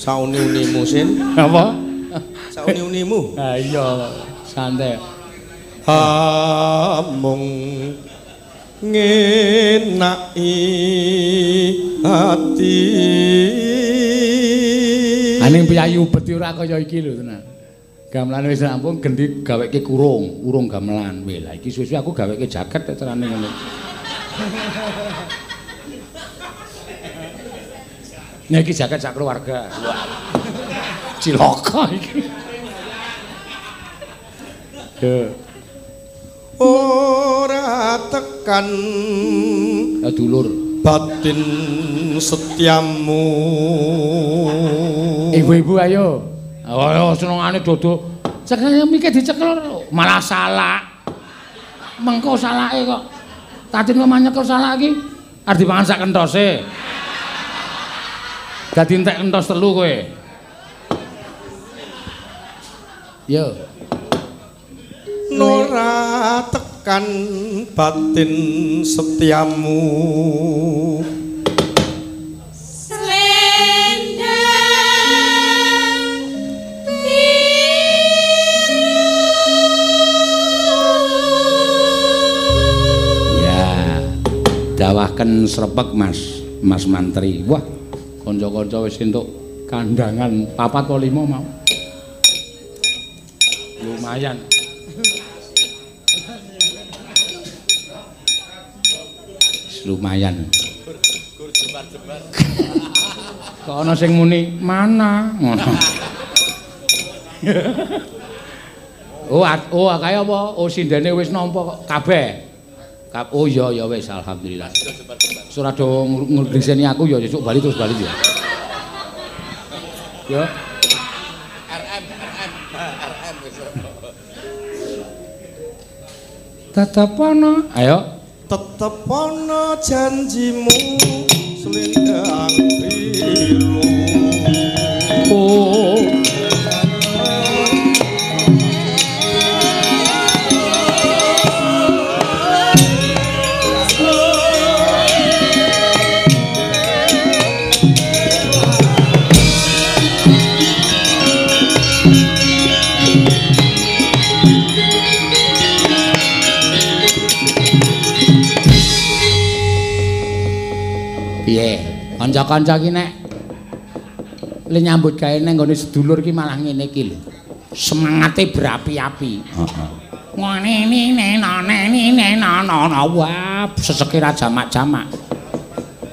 Sauni-unimu sin. Apa? Sauni-unimu. Ha iya, santai. Amung ngenaki ati. Aning piyayu beti ora kaya iki lho tenan. Gamelan wis rampung gendi gaweke kurung, urung gamelan. Weh, lah iki suwe aku gaweke jaket tek terane ngene. Nek iki jaket sak keluarga. Cilaka iki. Yo, ora tekan dulur. batin setiamu Ibu-ibu ayo. Ayo senengane dodo. Cekel mikir dicekel malah salah. Mengko salake kok. Tadi kok manyekel salah iki arep dipangan sak kentose. Dadi entek kentos telu kowe. Yo. ora tekan batin setiamu Ya. Dawahken srepek Mas, Mas Mantri. Wah, kanca-kanca wis entuk kandangan papat apa lima mau. Lumayan. Lumayan. Kok ana sing muni mana ngono. oh, oh kaya apa? Oh sindene wis nampa kabeh. Kap oh iya ya wis alhamdulillah. Surat do ngreseni aku ya sesuk bali terus bali ya. Ya. Tetep ana. Ayo. tetep ana janjimu selendang biru Oh. Piye? Kanca-kanca ki nek le nyambut gawe nang nggone sedulur ki malah ngene iki lho. Semangate berapi-api. Heeh. Ngene nene nana wah seseke ra jamak-jamak.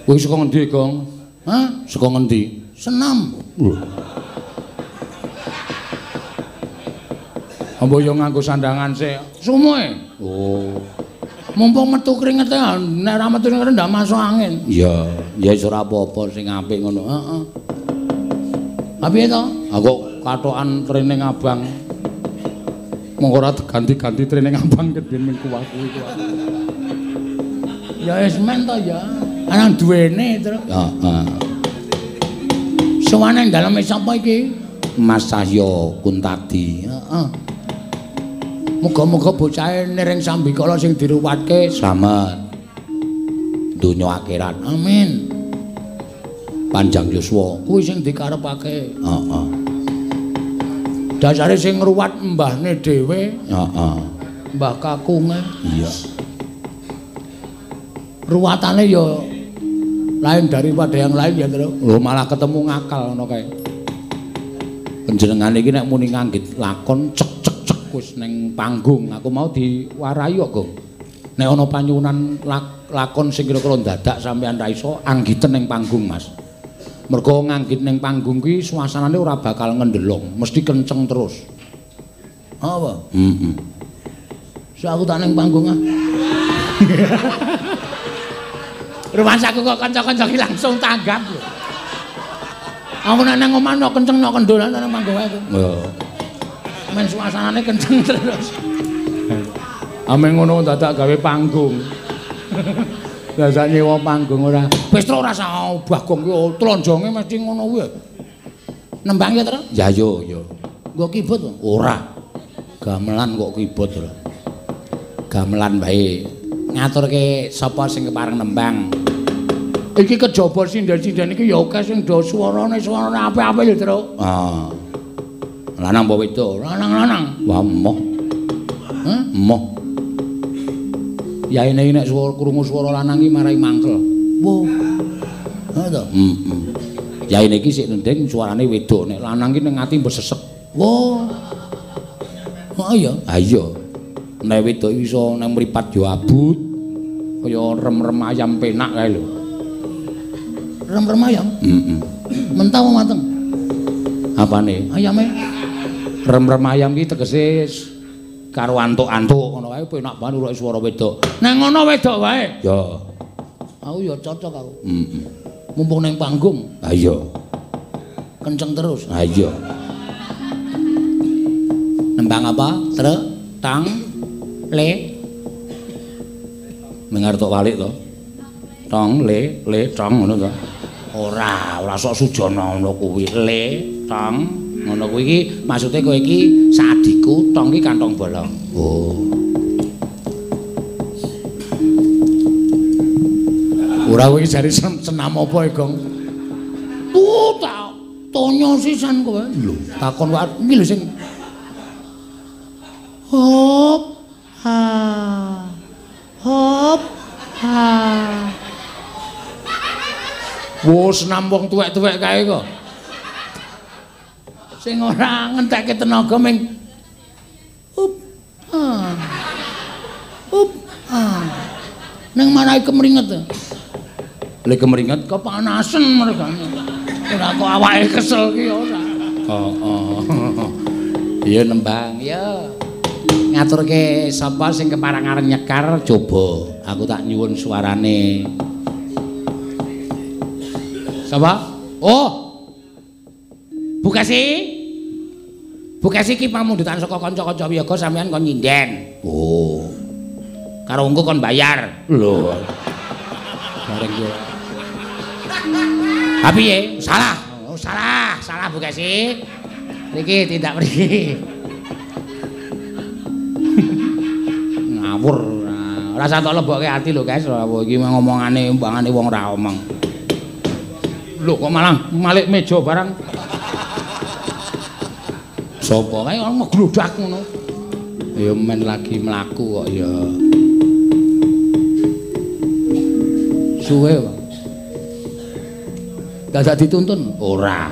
Kowe saka ngendi, Gong? Hah? Saka ngendi? Senam. Ambo yo nganggo sandangan sik. Sumuhe. Oh. Mumpung metu kringete nek ra metu kringete ndak masuk angin. Iya, ya wis ora apa-apa sing apik ngono. Heeh. Apa to? Aku katokan training abang. Monggo ora ganti-ganti training abang kedhen ming kuwaku iku. Ya wis men to ya. Ana duwene terus. Heeh. Sowane daleme sapa iki? Mas Cahyo Kuntadi. Heeh. Muga-muga bocahe niring sambikala sing diruwatke slamet. Donya akhirat. Amin. Panjang yuswa kuwi sing dikarepake. Heeh. Dasare sing ngruwat mbahne dhewe. Heeh. Mbah kakunge. Iya. Ruwatane ya lain daripada yang lain ya, Tru. Lho malah ketemu ngakal ngono kae. Panjenengan iki nek muni nganggit lakon cek wis ning panggung, aku mau diwarai kok, Gong. Nek ana panyuwunan lak, lakon sing kira-kira dadak sampean ra iso anggiten ning panggung, Mas. Mergo nganggit ning panggung kuwi suasanane ora bakal ngendelong, mesti kenceng terus. Apa? Heeh. So aku tak ning panggung ah. Rumasaku kok kanca-kanca ki langsung tanggap lho. Aku nek nang omah nok kenceng nok kendolan nang panggung aku. Lho. Men suasanane kenceng terus. Ame ngono dadak gawe panggung. Dadak nyewa panggung ora. Wis ora usah obah gong ki tlonjonge mesti ngono kuwi. Nembang ya, Tru? Ya yo yo. Nggo kibut ora. Gamelan kok kibut ora. Gamelan bae. Ngaturke sapa sing kepareng nembang. iki kejaba sinden-sinden iki ya akeh sing do swarane swarane apik-apik ya, Tru. Ah. Lanang apa wedok? Lanang-lanang. Wah, moh. Hah? Moh. Yaene iki nek swara krungu swara lanang iki marai mangkel. Wah. Ha to? Heeh. Yaene iki sik ndeng suarane wedok nek lanang iki ning ati mbesesek. Wah. Oh iya. Ha iya. Nek wedok iso nang mripat yo abut. Kaya rem-rem ayam penak kae lho. Rem-rem ayam? Heeh. Mentah apa mateng? Apane? Ayame. Rem-rem ayam iki tegese karo antuk-antuk ngono kae penak banget uruk swara wedok. Nang ngono wedok wae. Ya. Aku ya cocok aku. Heeh. Mumpung ning panggung. Ha iya. Kenceng terus. Ha iya. Nembang apa? Tre, tang, le. Mengar tok walik to. Tong, le, le, tong ngono to. Ora, ora sok sujana ngono kuwi. Le, tong, ngono kuwi iki maksude kowe iki sadiku, tong iki kantong bolong. Oh. Ora kowe jare sen senam apa e, Gong? Tuh, tak tonyo sisan kowe. Lho, takon wae iki lho sing Hop ha. Hop ha. Wes senam wong tuwek-tuwek kae kok. Sing ora ngentekke tenaga ming Up ha. Up ha. Nang marahi kemringet. Le kemringet kepanasan mereka. Ora kok awake kesel ki ora. Oh, oh. Iya nembang, ya. Ngaturke sapa sing keparangan nyekar coba. Aku tak nyuwun suarane. Sapa? Oh. Bukasi. Bukasi ki pamundutan saka kanca-kanca wiyaga sampean kon nyinden. Oh. Karo engko kon bayar. Lho. Bareng yo. Tapi ya, salah. Oh, salah, salah Bukasi. Niki tindak mriki. Ngawur. Ora usah tok lebokke ati lho, guys. Iki ngomongane mbangane wong ra omong. Lho kok malah malik meja barang. Sopo kae ono glodhak ngono. Ya men lagi mlaku kok ya. Suwe, Bang. Dadak dituntun? Ora.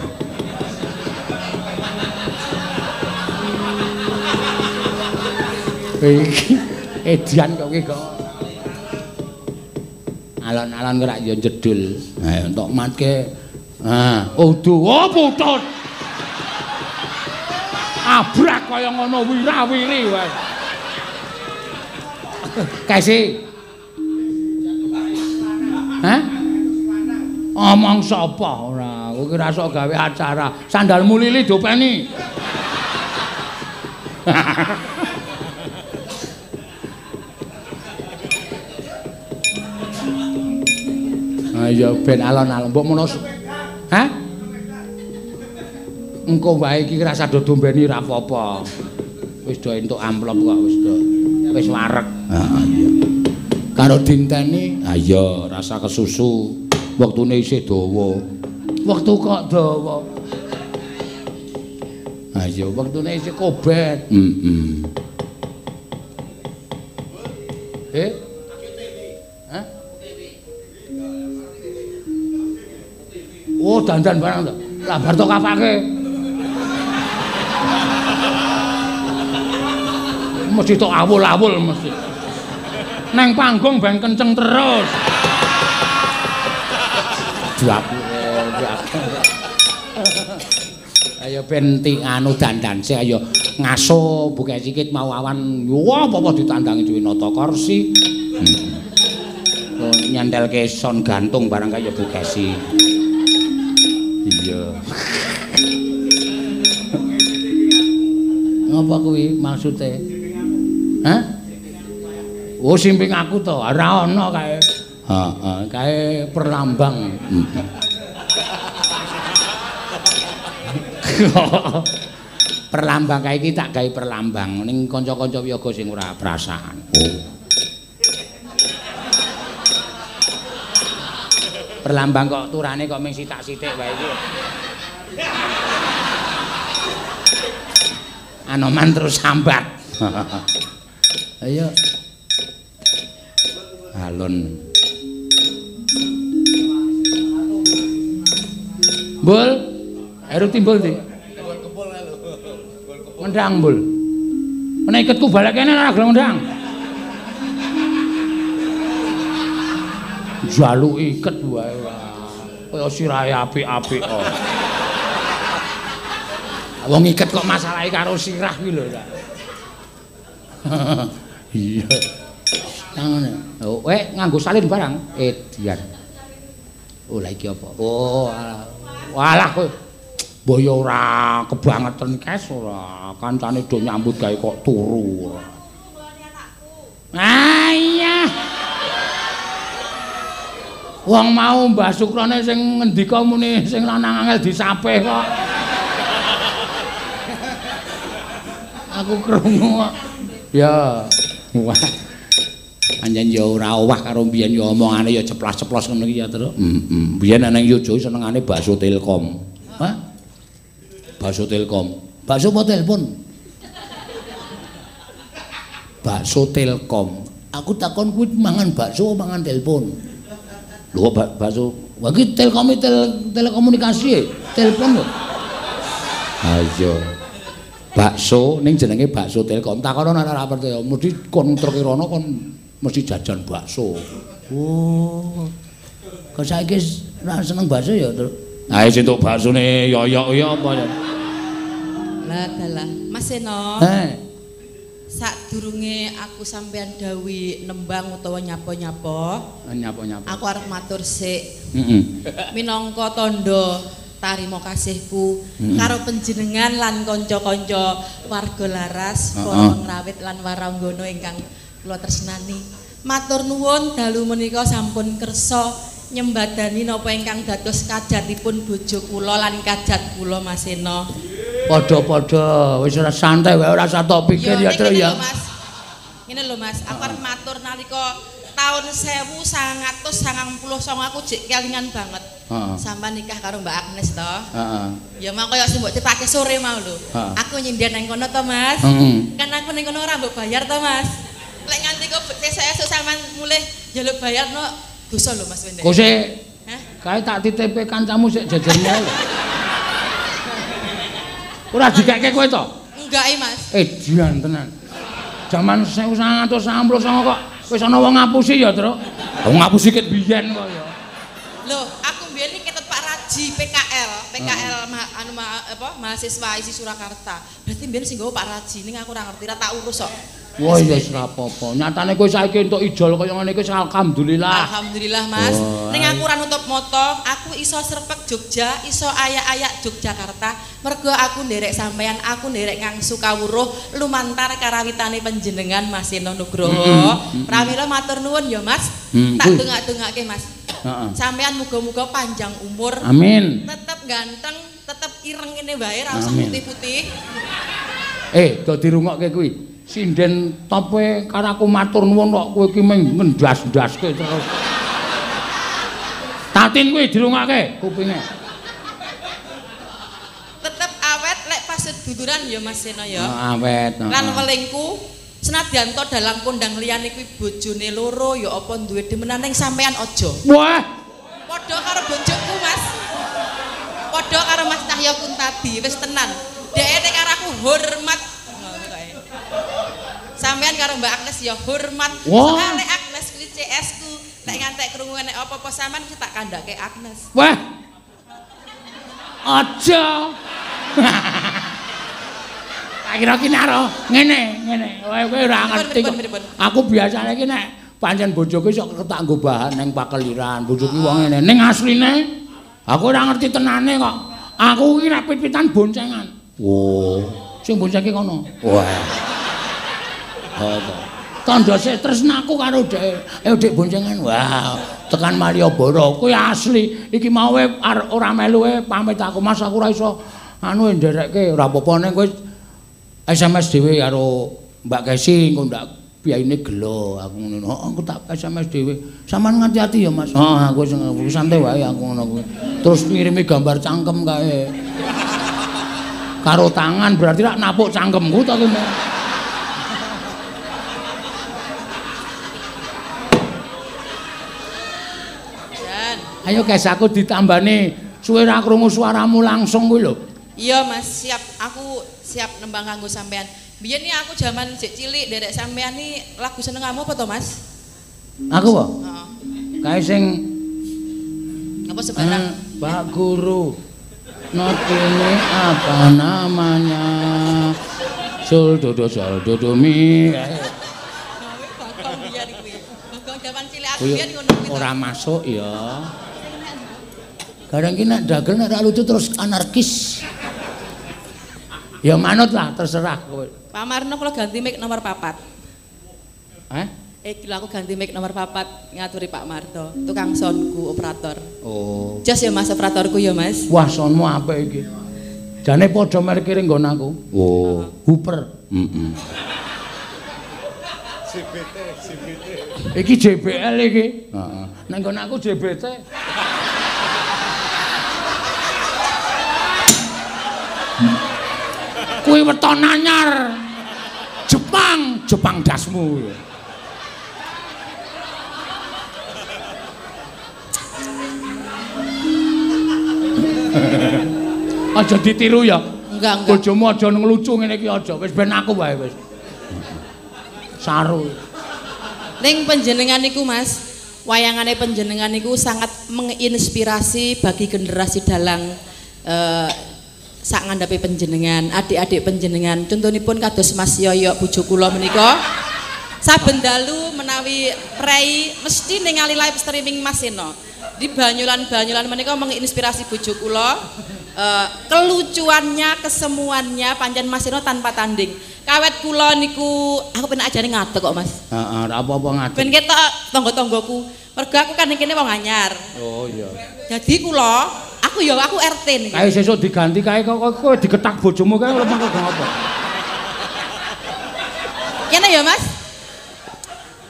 Iki edian kok iki kok. Alon-alon kok yo jedul. Ha entuk matke. Ha, udu. Oh, putut. Abrak kaya ngono wirawiri wae. Kasi. Hah? Omong sapa ora? Kowe ki rasok gawe acara. Sandalmu lili dopeni. Ayo ben alon-alon mbok menawa? Engko wae iki rasa do dombeni ra apa-apa. Wis do entuk amplop kok wis do. Wis wareg. Heeh iya. Karo dinteni, ha iya rasa kesusu. Wektune isih dawa. Wektu kok dawa. Ha iya wektune isih kobet. Heeh. Eh? Hah? Oh, dandan barang to. Lah bar to kapake. Mesti tok awul-awul mesti. Neng panggung ben kenceng terus. Japu. Ayo ben ti anu dandan sih ayo ngaso buka sikit mau awan wah apa ditandangi duwe nata kursi. Hmm. Nyandelke son gantung barang kaya bukesi. Iya. Apa kuwi maksude? Hah? Oh simping aku to, ora ana kae. Heeh, kae perlambang. perlambang kae iki tak gawe perlambang ning kanca-kanca wiyaga sing ora perasaan. Oh. Perlambang kok turane kok ming sitak-sitik wae iki. Anoman terus sambat. Ayo. Alun. Bul. Eru timbul ndi? Ngendang, Bul. Nek iketku balik kene ora gelem ngendang. Jaluk iket wae. Kaya sirahe apik-apik kok. Wong iket kok masalahe karo sirah kuwi lho. Iya. Nangone. Oh, eh nganggo salin barang. Edian. Oh, la iki apa? Oh, alah. walah kowe. Mbok ya ora kebangetan kes ora. Kancane do nyambut gawe kok turu. Ah iya. Wong mau Mbah Sukrone sing ngendika muni sing lanang angel disapeh kok. Aku krungu kok. Ya. Wah. Anjen ya ora owah karo mbiyen ya omongane ya ceplas-ceplos ngono iki ya, Tru. Heeh. Mbiyen ana ning Yojo senengane bakso Telkom. Hah? Bakso Telkom. Bakso apa telepon? Bakso Telkom. Aku takon kuwi mangan bakso apa mangan telepon? Lho bak bakso. Wah iki Telkom tel telekomunikasi e, telepon lho. Ayo. Bakso ning jenenge bakso Telkom. Takono nek ora percaya, mesti kon truk rono kon mesti jajan bakso. Oh. Kok saiki ora seneng bakso ya, Truk? Ae sentuk baksone yoyok ya apa ya? Lah dalah, Mas Seno. Eh, Sadurunge aku sampean dawi nembang utawa nyapa-nyapa, nyapa-nyapa. aku arep matur sik Heeh. minangka tandha tarima kasihku Mm-mm. karo panjenengan lan kanca-kanca warga laras, para ngrawit lan waranggana ingkang kula tresnani. Matur nuwun dalu menika sampun kersa nyembadani napa ingkang dados kajatipun bojo kula lan kajat kula Mas Seno. Padha-padha wis ora santai wae ora usah tok pikir ya, ning Truk ngene ya. lho, Mas. Ngene lho Mas, aku arep matur nalika taun 1999 aku jek kelingan banget. Heeh. Sampai nikah karo Mbak Agnes to. Heeh. Ya mau kaya sing mbok tipake sore mau lho. Ha. Aku nyindir nang kono to, Mas. Heeh. Kan aku ning kono ora mbok bayar to, Mas. Lek nganti kok esuk sampean mulih njaluk bayar no dosa lho Mas Wende. Kok sik Hah? kae tak titipe kancamu sik jejermu ae. Ora dikeke kowe to? Enggak, eh, Mas. Eh, dian tenan. Zaman 1999 kok wis ana wong ngapusi ya, Truk. Wong ngapusi ket biyen kok ya. Loh, aku mbiyen iki ketut Pak Raji PKL, PKL ma, anu ma, apa mahasiswa isi Surakarta. Berarti mbiyen sing nggawa Pak Raji ning aku ora ngerti, ora tak urus kok. Wah, ya wis apa-apa. Nyatane kowe saiki entuk ijol kaya ngene iki alhamdulillah. Alhamdulillah Mas. Ning aku ora nutup moto, aku iso serpek Jogja, iso ayak-ayak Yogyakarta. Mergo aku nderek sampean, aku nderek Kang Sukawuruh lumantar karawitane panjenengan Mas Seno Nugroho. Pramila matur nuwun ya Mas. Hmm, Tak dongak-dongake Mas. Heeh. Sampean muga-muga panjang umur. Amin. tetep ganteng, tetep ireng ini wae ra usah putih-putih. Eh, do dirungokke kuwi. Sinden tope karo aku matur nuwun kok kowe iki mung ngendas-ndaske terus. Tatin kuwi dirungokke kupinge. Tetep awet lek pas duduran ya Mas Seno ya. Oh, awet. Lan heeh. welingku senadyan to dalang kondang liyane kuwi bojone loro ya apa duwe demenan ning sampean aja. Wah, Padha karo bojoku Mas. Padha karo Mas Cahya Kuntadi wis tenan. Dhek karo aku hormat. Sampean karo Mbak Agnes ya hormat. Wah. Soale Agnes kuwi CS ku. Lek ngantek krungu nek apa-apa sampean mesti tak kandhake Agnes. wah. Aja. Tak kira ki naro ngene, ngene. Kowe kowe ora ngerti? Aku biasane ki nek pancen bojoku sok tak nggo bahan ning pakeliran. Bojoku wong ngene. Ning asline aku ora ngerti tenane kok. Aku ki nek pit-pitan boncengan. Oh, sing boncengke kono. Wah. Tanda sik tresnaku karo dhek. Eh dhek boncengan. Wah, tekan Malioboro kuwi asli. Iki mau are- ora melu wae pamit aku Mas aku ora iso anu nderekke ora apa-apa ning kowe SMS dhewe karo Mbak Kesi engko ndak biayane gelo aku ngono. Oh, aku tak SMS dhewe. Saman ngati-ati ya, Mas. Oh, aku sing santai wae aku ngono kuwi. Terus ngirimi gambar cangkem kae. Karo tangan berarti rak napuk cangkemku to ki. Jan. Ayo guys aku ditambani suwe ra krungu suaramu langsung kuwi lho. Iya Mas, siap. Aku siap nembang kanggo sampean. Biyen nih aku zaman sik cilik derek sampean nih lagu seneng kamu apa to Mas? Aku kok Heeh. kae sing Apa sebarang? Eh, Pak Guru, not ini apa namanya? Sul dodo sol dodo mi. Aku Kuwi biyen ngono kuwi. to. ora masuk ya. Kadang ki nek dagel nek lucu terus anarkis. Ya manut lah terserah kowe. Pak Marno kalau ganti mic nomor papat. Eh? Eh gila aku ganti mic nomor papat ngaturi Pak Marto, tukang soundku operator. Oh. Jos ya Mas operatorku ya Mas. Wah, sonmu apik iki. Jane padha merek kiri nggon aku. Oh, Hooper. Heeh. Iki JBL iki. Heeh. Nek nggon aku JBT. Kuwi weton anyar. Jepang, Jepang dasmu. Aja ditiru ya. Enggak, enggak. Bojomu aja nglucu ngene iki aja. Wis ben aku wae wis. Saru. Ning panjenengan niku Mas, wayangane panjenengan niku sangat menginspirasi bagi generasi dalang eh sak ngandhape panjenengan, adik-adik panjenengan. Contonipun kados Mas Yoyo bojo kula menika. Saben dalu menawi prei mesti ningali live streaming Mas Eno. Di Banyulan-Banyulan menika menginspirasi bojo kula. Eh, kelucuannya, kesemuannya pancen Mas Eno tanpa tanding. Kawet kula niku aku pengen ajane ngadeg kok Mas. Heeh, ora apa-apa ngadeg. Ben ketok tangga-tanggaku. Mergo aku kan kene wong anyar. Oh iya. Jadi kula, aku ya aku RT niki. Kae sesuk diganti kae kok kok kowe diketak bojomu kae lho mengko apa? Kene ya, Mas.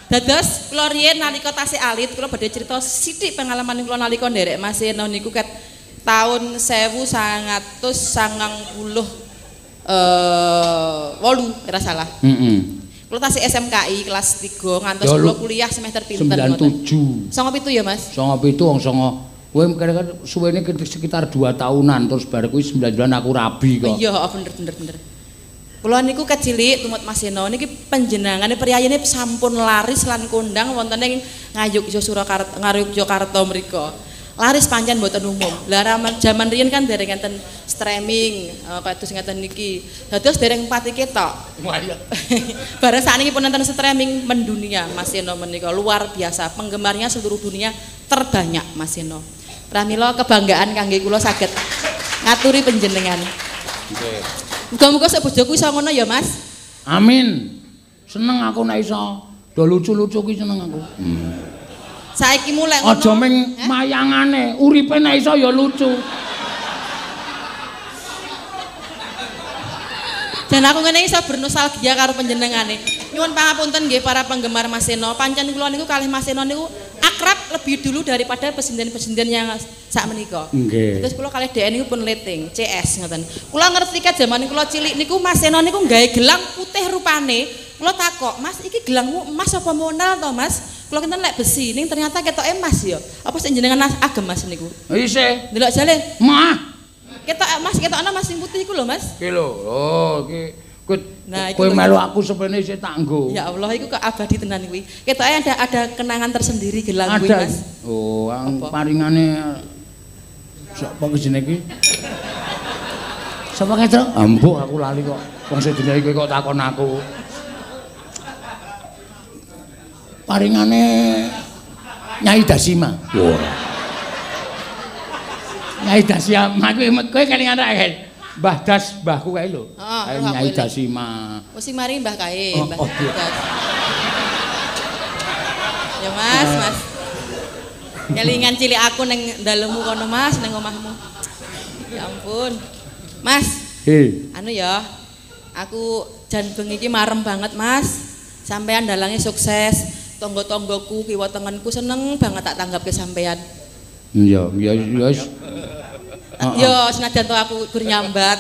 Dados kula riyen nalika tasih alit kula badhe cerita sithik pengalaman kula nalika nderek Mas Eno niku ket tahun 1990 eh 8 ora salah. Heeh. Kula tasih SMKI kelas 3 ngantos Ya, kula kuliah semester pinten ngoten. 97. Songo pitu ya, Mas. Songo pitu wong songo. Kowe kira-kira suwene sekitar 2 tahunan terus bar kuwi 99 aku rabi kok. Iya, oh, bener bener bener. Kula niku kecilik tumut Mas Eno niki panjenengane priyayane sampun laris lan kondang wonten ing Ngayogya Surakarta Ngayogyakarta mriku. Laris pancen mboten umum. Lah ramen jaman riyen kan dereng enten streaming kayak terus ngeten niki. Dados dereng pati ketok. Bareng sakniki pun enten streaming mendunia Mas Eno menika luar biasa. Penggemarnya seluruh dunia terbanyak Mas Eno. Pramila kebanggaan kangge kula saged ngaturi panjenengan. Muga-muga sak bojoku iso ngono ya, Mas. Amin. Seneng aku nek iso do lucu-lucu ki seneng aku. Saiki mulai ngono. Aja ming Eh? mayangane, uripe nek iso ya lucu. Dan aku ngene iso bernostalgia karo panjenengane. Nyuwun pangapunten nggih para penggemar Mas Eno. Pancen kula niku kalih Mas Eno niku akrab lebih dulu daripada presiden-presiden yang sak menika. Nggih. Terus kula kalih DN niku pun leting, CS ngoten. Kula ngerti kan zaman kula cilik niku Mas Eno niku gawe gelang putih rupane. Kula takok, "Mas, iki gelangmu emas apa monal to, Mas?" Kula kinten lek besi, ning ternyata ketoke emas ya. Apa sing jenengan agem Mas niku? Isih. Delok jale, Mah. ketok Mas, ketok ana Mas sing putih iku lho, Mas. Ki lho. Oh, ki kowe Nah, kowe melu aku sepene isih tak nggo. Ya Allah, iku kok abadi tenan kuwi. Ketoke ada ada kenangan tersendiri gelang kuwi, Ada. Mas. Oh, ang Apa? paringane sapa jenenge iki? Sapa ki, Cuk? Ambuh aku lali kok. Wong sedene iki kok takon aku. Paringane Nyai Dasima. Wah. Nyai Dasima kuwi kowe kelingan ra kan? Mbah Das, mbahku kae lho. Heeh, roh aku Nyai. Dasima. Oh, sing mari Mbah kae, Oh, Mbah. oh, iya. Das. Ya Mas, Mas. Kelingan cilik aku ning dalemu kono Mas, ning omahmu. Ya ampun. Mas, Hei. anu ya. Aku jan bengi iki marem banget, Mas. Sampean dalange sukses. Tonggo-tonggoku kiwa tengenku seneng banget tak tanggap ke sampean. Iya, iya, iya. Heeh. Yo senajan to aku gur nyambat.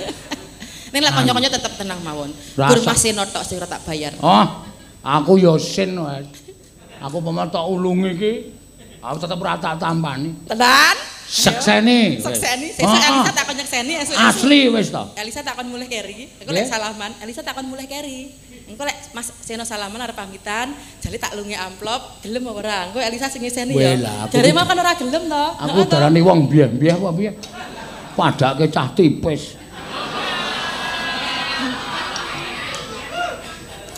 Ning lek kanca-kanca tetep tenang mawon. Gur masih notok sing ora tak bayar. Oh, aku ya sin wae. Aku pemel tok ulungi iki, aku tetep ora tak tampani. Tenan? Sekseni. Sekseni, Heeh. sesuk Elisa takon nyekseni esuk. Asli wis to. Elisa takon mulih keri. Engko Nggih. lek salaman, Elisa takon mulih keri. Engko lek Mas Seno salaman arep pamitan, jali tak lungi amplop, gelem apa ora? Engko Elisa sing ngeseni ya. Jare mau kan ora gelem to. Aku darani wong biah-biah apa piye? Padake cah tipis.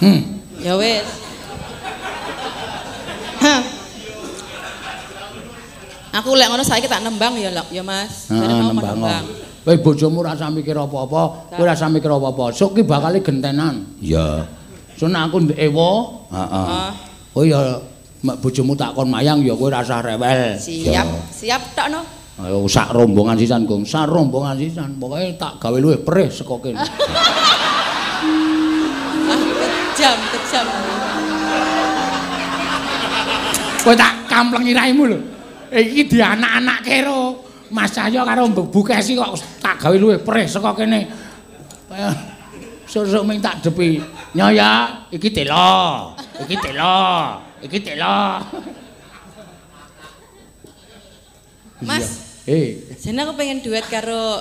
Hmm, Ya wis. Aku lek ngono saiki tak nembang ya, Lok, ya Mas. Jare heeh mau nembang. Kowe bojomu ora usah mikir apa-apa, kowe ora usah mikir apa-apa. Sok ki bakal gentenan. Iya. So nek aku ndek ewa, heeh. Ah, Oh ya mak bojomu takon mayang ya kowe ora usah rewel. siap, siap tok no. Ayo sak rombongan sisan, Gong. Sak rombongan sisan. Pokoke tak gawe luwih perih saka kene. Ah, kejam, kejam. Kowe tak kamplengi raimu lho. Iki di anak-anak kero. Mas Cahyo karo Mbok Bukesi kok tak gawe luwih perih saka kene. Kaya sesuk ming tak depi. Nyoya, iki telo. Iki telo. Iki telo. Mas, Eh, Jane aku pengen duet karo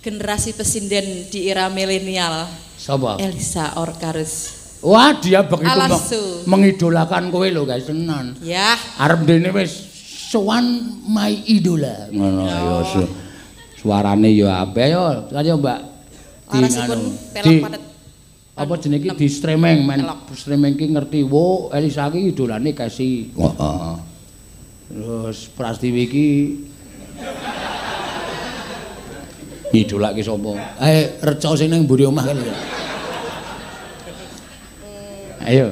generasi pesinden di era milenial. sapa? Elisa Orkarus. Wah, dia begitu Alasu. mengidolakan kowe lho, guys, tenan. Ya, Arep dene wis sowan my idola. Ngono ya. su- Suarane ya apik ya. Ayo Mbak. Arasipun pelok padet. apa jenenge iki di streaming men streaming ki ngerti wo Elisa ki idolane Kesi. Heeh. Terus Prastiwi iki idolake sapa? Eh reca sing ning mburi omah ya. Ayo.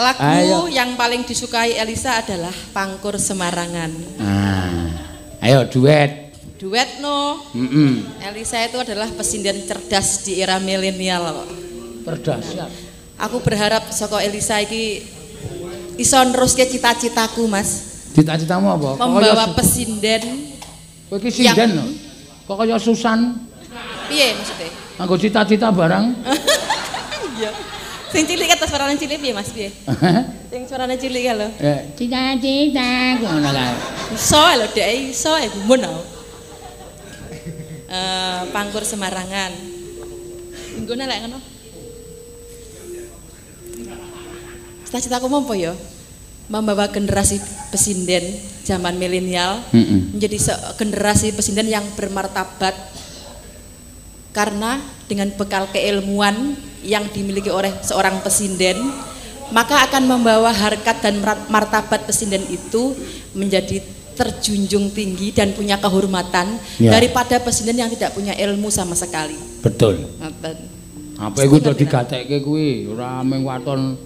Lagu Ayo. yang paling disukai Elisa adalah Pangkur Semarangan. Ah. Ayo duet. Duet no. Heeh. Elisa itu adalah pesinden cerdas di era milenial. Berdasar. Aku berharap soko Elisa iki iso neruske cita-citaku, Mas. Cita-citamu apa? Kok Membawa pesinden Kowe iki sinden lho. Kok kaya Susan piye maksudnya? nganggo cita-cita barang? Iya. Sing cilik kata suarane cilik piye, Mas? Piye? Sing suarane cilik ka lho. Eh, cita-cita ngono kae. Iso lho, Dek, iso ae gumun aku. Eh, Pangkur Semarangan. Nggone lek ngono. Cita-citaku mau apa ya? Membawa generasi pesinden zaman milenial menjadi se- generasi pesinden yang bermartabat karena dengan bekal keilmuan yang dimiliki oleh seorang pesinden maka akan membawa harkat dan mar- martabat pesinden itu menjadi terjunjung tinggi dan punya kehormatan Ya. daripada pesinden yang tidak punya ilmu sama sekali. Betul. Ngoten. Apa iku dadi gatekke kuwi, ora mung waton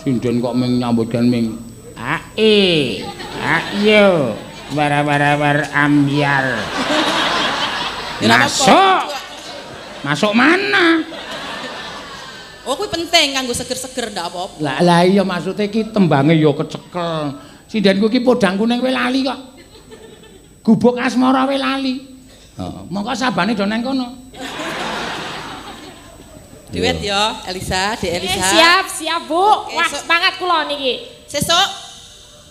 sinden kok mung nyambut gawe ming Ae, ayo, bara-bara ambiar. Masuk. Masuk mana? Oh, kuwi penting kanggo seger-seger ndak apa-apa. Lah lah iya maksude iki tembange ya kecekel. Sindenku iki podangku ning kowe lali kok. Gubuk asmara kowe lali. Heeh, mongko sabane do nang kono. Duet ya, Elisa, Dek Eh, Elisa. siap, siap, Bu. Wah, so- semangat kula niki. Sesuk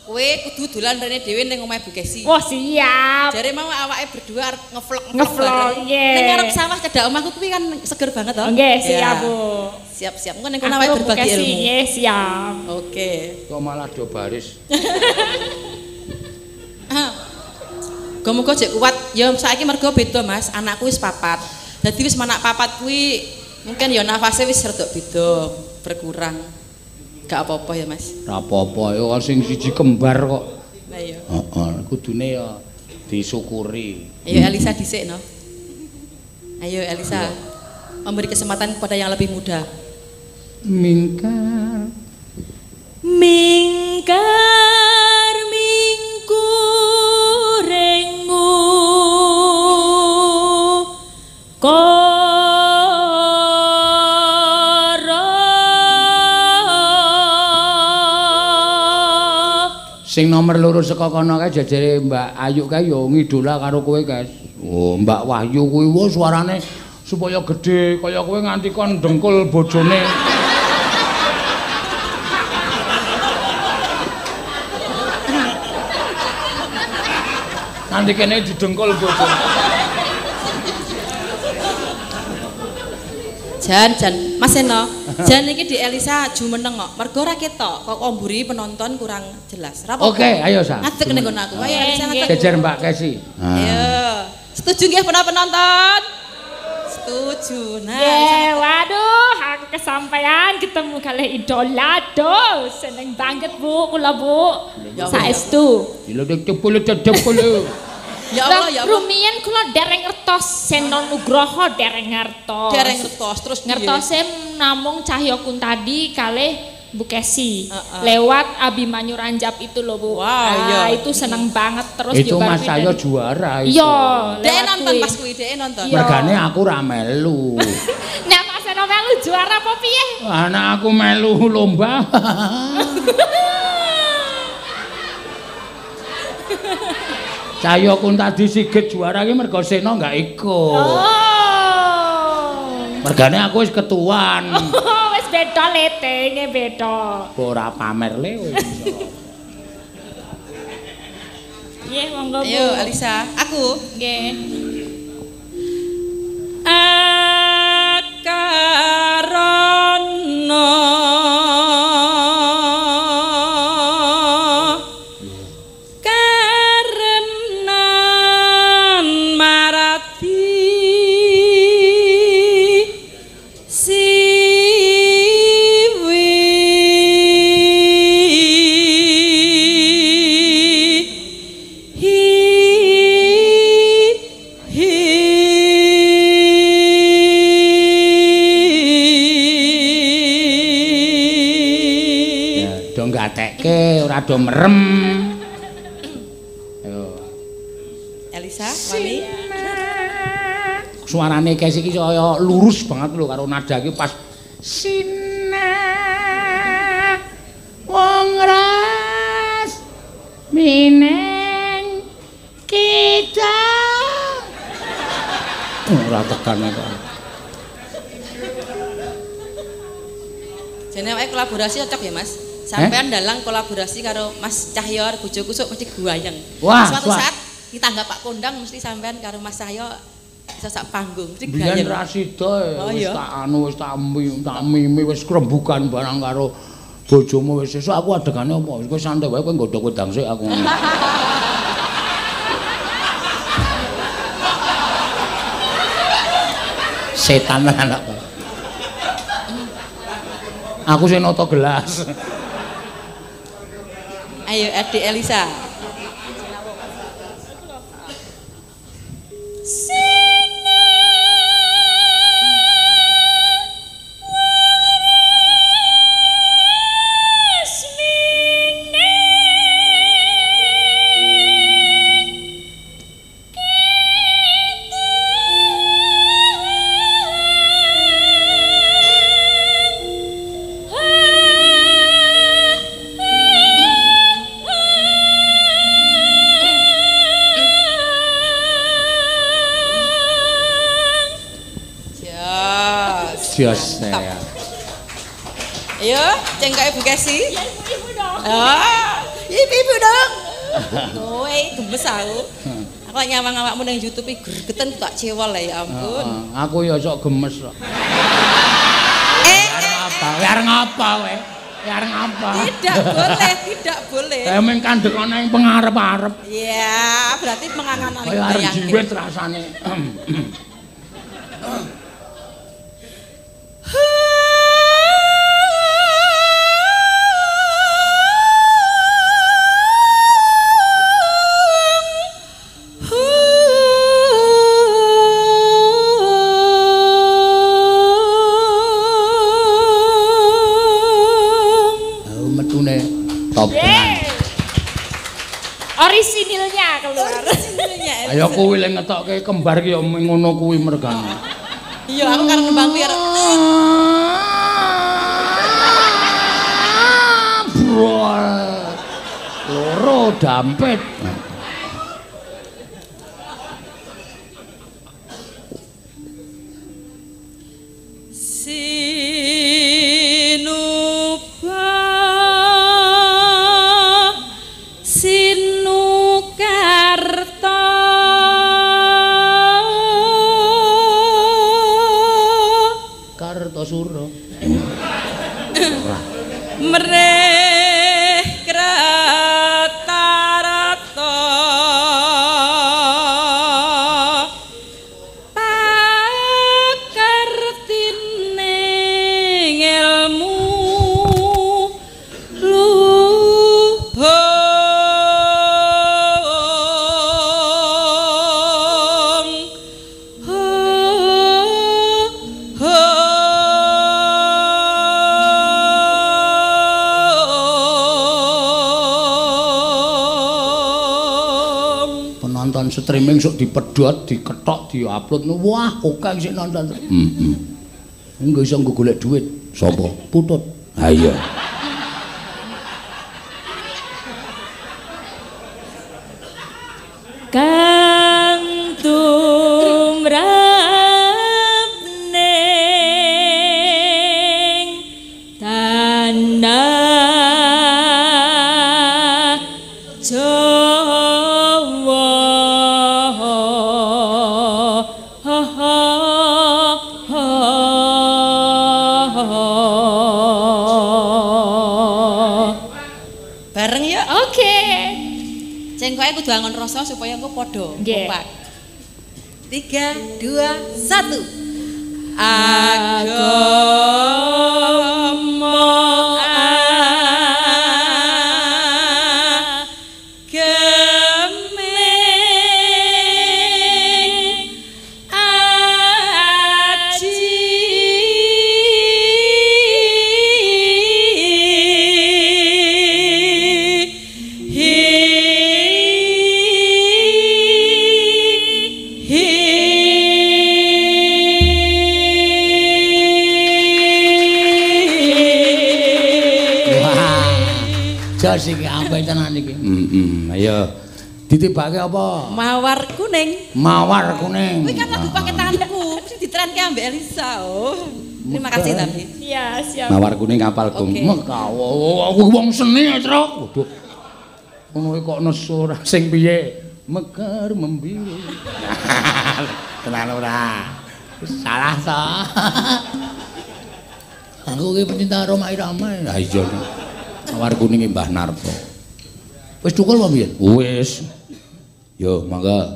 kowe kudu dolan rene dhewe ning omahe Bu Kesi. Wah, siap. Jare mau awake berdua arep ngevlog Ngevlog. Ning ngarep sawah cedak omahku kuwi kan seger banget toh. Nggih, siap. Bu. Siap-siap. Engko ning kono awake berbagi Bukesi, ilmu. Nggih, siap. Oke. Kok malah do baris. Ah. Muga-muga jek kuat. Ya saiki mergo beda, Mas. Anakku wis papat. Dadi wis manak papat kuwi mungkin ya nafasnya wis rada beda, berkurang. Gak apa-apa ya, Mas. Ora apa-apa ya sing siji kembar kok. Lah iya. Heeh, kudune ya disyukuri. Ayo Elisa dhisik no. Ayo Elisa. Memberi kesempatan kepada yang lebih muda. Mingkar Mingkar Sing nomor loro saka kono kae jajare Mbak Ayu kae ya ngidola karo kowe, guys. Oh, Mbak Wahyu kuwi wah suarane supaya gedhe kaya kowe nganti kon dengkul bojone. Nanti kene didengkul bojone. Jan, Jan, Mas Eno, Jan iki di Elisa jumeneng kok. Mergo ora ketok, kok mburi penonton kurang jelas. Ra apa-apa. Oke, ayo sa. Ngadeg ning nggon aku. Ayo Elisa ngadeg. Jejer Mbak Kesi. Ayo. Setuju nggih para penonton? Setuju. Nah, Elisa Ye, waduh, aku kesampaian ketemu kali idola do. Seneng banget Bu, kula Bu. Saestu. Lho dek cepul cepul. Ya Allah, ya Allah. Rumiyin kula dereng ngertos Seno Nugroho dereng ngertos. Dereng ngertos terus? Ngertose namung Cahyo Kuntadi kalih Bu Kesi. Heeh. Lewat Abimanyu Ranjap itu loh Bu. Wow, Ah, iya. itu seneng banget terus Itu juga Mas saya juara itu. Iya, Dek lewat nonton pas kuwi, dek nonton. Iya. Mergane aku ra melu. Nek Mas Seno melu juara apa piye? Anak aku melu lomba. Cahyo kun tadi sigit juara ki mergo Seno enggak ikut. Oh. Mergane aku wis ketuan. Oh, wis beda letene beda. Ora pamer le wis. Nggih, monggo Bu. Ayo Elisa, aku Nggih. akarana do merem. Ayo. Elisa, Wani Suarane Kesi iki kaya lurus banget lho karo nada iki pas Sina wong ras mineng kita ora tekan kok. Jane awake kolaborasi cocok ya, Mas. Sampean dalang kolaborasi karo Mas Cahyo bojo kusuk mesti guayeng. Wah, Suatu wah. saat kita nggak Pak Kondang mesti sampean karo Mas Cahyo bisa sak panggung mesti Biyen gayeng. Rasida Oh, wis tak anu wis tak tak mimi wis krembukan barang karo bojomu wis sesuk aku adegane apa kowe santai wae kowe nggodhok wedang sik aku. Setan anak. Aku sing nata gelas. Ayo Adik Elisa. Ibu-ibu dong. Kowe gemes aku. Aku lek nyawang awakmu nang YouTube iki gregeten tak cewol lah ya ampun. Aku ya sok gemes kok. Eh, Areng apa? Kowe areng apa kowe? Kowe areng apa? tidak boleh, tidak boleh. Kayak meng kandek ana ing pengarep-arep. Ya, berarti mengangan-angan Kaya arep jiwet rasane. Ayo kuwi lek ngetokke kembar ki ya ngono kuwi mergane. Iya, aku karo nembangku ya. Brol. Lho, loro dampit. Diketok, diupload. Wah, oke sik nonton. Heeh. Engko iso golek duit. Sopo? Putut. Ha iya. Supaya engko padha Nggih. kompak tiga dua satu. Agama Ditibake apa? mawar kuning Mawar kuning. Kuwi kan lagu paketanku, mesti ditrenke ambek Elisa. Oh. Terima kasih tapi. Iya, siap. Mawar kuning kapal gung. Oke. Mekawo, aku wong seni ya, Truk. Waduh. Ngono kok nesu ora sing piye? Mekar membiru. Tenan ora? Salah to. Aku ki pecinta Roma Irama. Ha iya. Mawar kuning Mbah Narto. Wis cukul apa piye? Wis. Yo, mangga.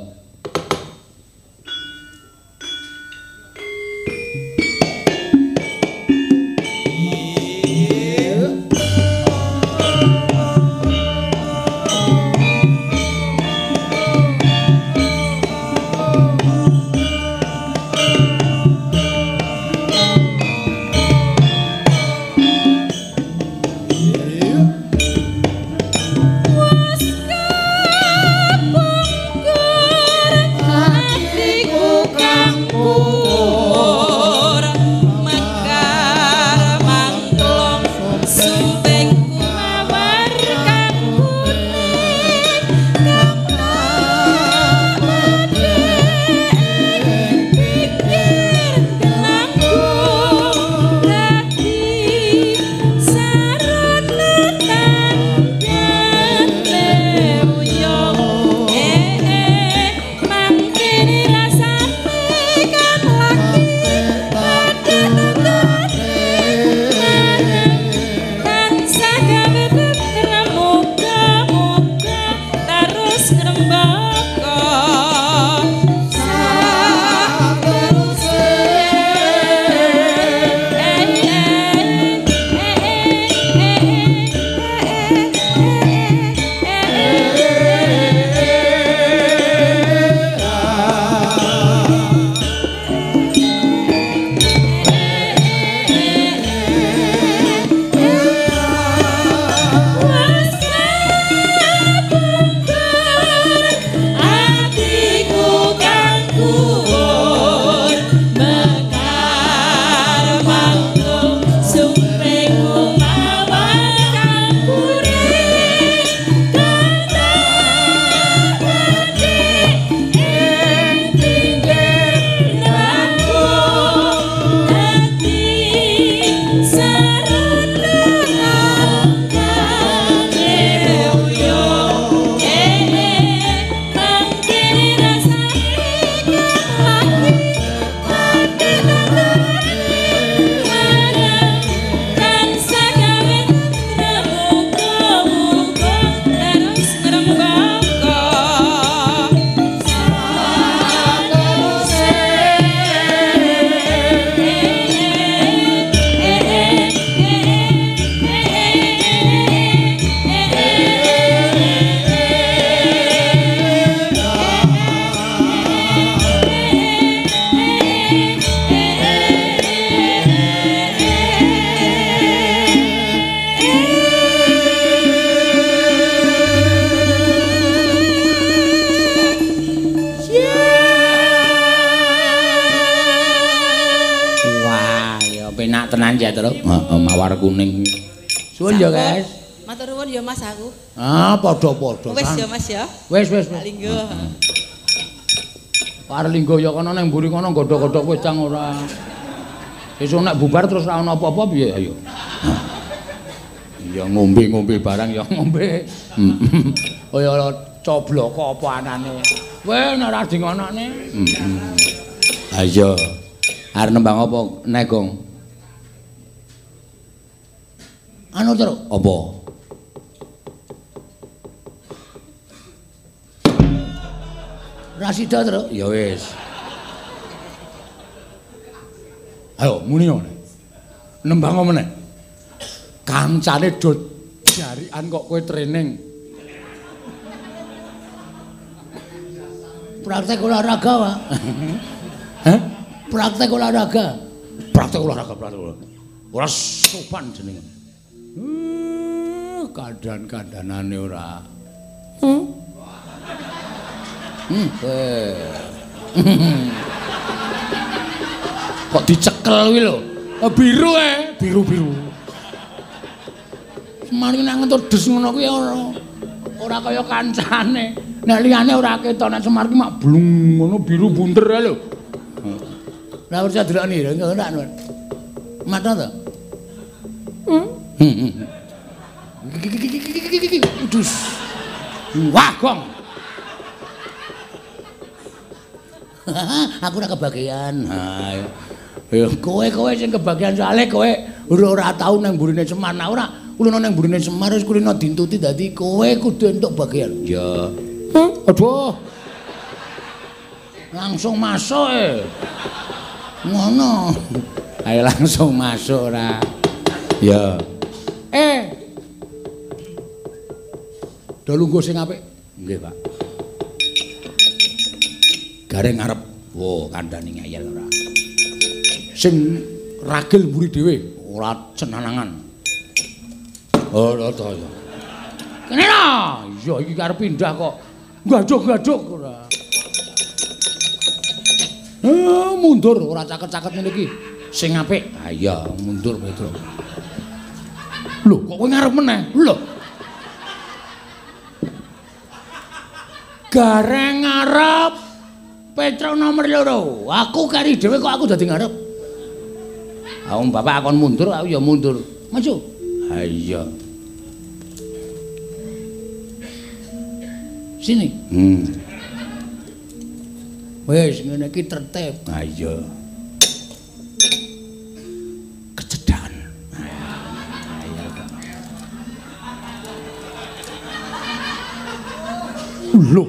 Wis, wis, wis. Linggo. Parlinggo ya kono ning mburi kono godhok-godhok wedang ora. Sesuk nek bubar terus ora ana apa-apa piye ayo. Ya ngombe-ngombe barang ya ngombe. Kaya coblok apa anane. Weh nek ora dingonane. Ayo. Arep nembang apa nek, Gong? Anu terus apa? Rasida terus. Ya wis. Ayo muni ngene. Nembang apa meneh? Kancane do jarikan kok kowe training. Praktek olahraga, Pak. Hah? Praktek olahraga. Praktek olahraga, praktek olahraga. Ora sopan jenenge. Uh, kadan-kadanane ora. Hmm? Hmm, eh. Kok dicekel kuwi lho. Eh, Biru eh, biru-biru. Semari nang entuk des ngono kuwi ora ora kaya kancane. Nek liyane ora ketok nek Semar ki mak blung ngono biru bunter ae lho. Lah percaya delokni lho ngono ora. Mata to? Hmm. Udus. Wah, gong. aku ora kebagian. Ha. Ya kowe-kowe sing kebagian soalé kowe ora tau nang mburine Semar. Nah ora kulino nang mburine Semar wis kulino dintuti dadi kowe kudu entuk bagian. Ya. Aduh. Langsung masuk e. Ngono. Ayo langsung masuk ora. Ya. Eh. Do lungguh sing apik. Nggih, Pak. Gareng ngarep. Wo, kandhane ngayal ora. Sing ragil mburi dhewe ora cenanangan. Oh, lho to ya. Kene lho. Iya, iki arep pindah kok. Gaduk-gaduk ora. Eh, mundur ora caket-caket ngene iki. Sing apik. Ha iya, mundur Petro. Lho, kok kowe ngarep meneh? Lho. Gareng ngarep Petro nomor loro. Aku kari dhewe kok aku dadi ngarep. Aku bapak akon mundur, aku ya mundur. Maju. Ha iya. Sini. Hmm. Wes ngene iki tertib. Ha iya. Kecedan. Ha iya. Lho.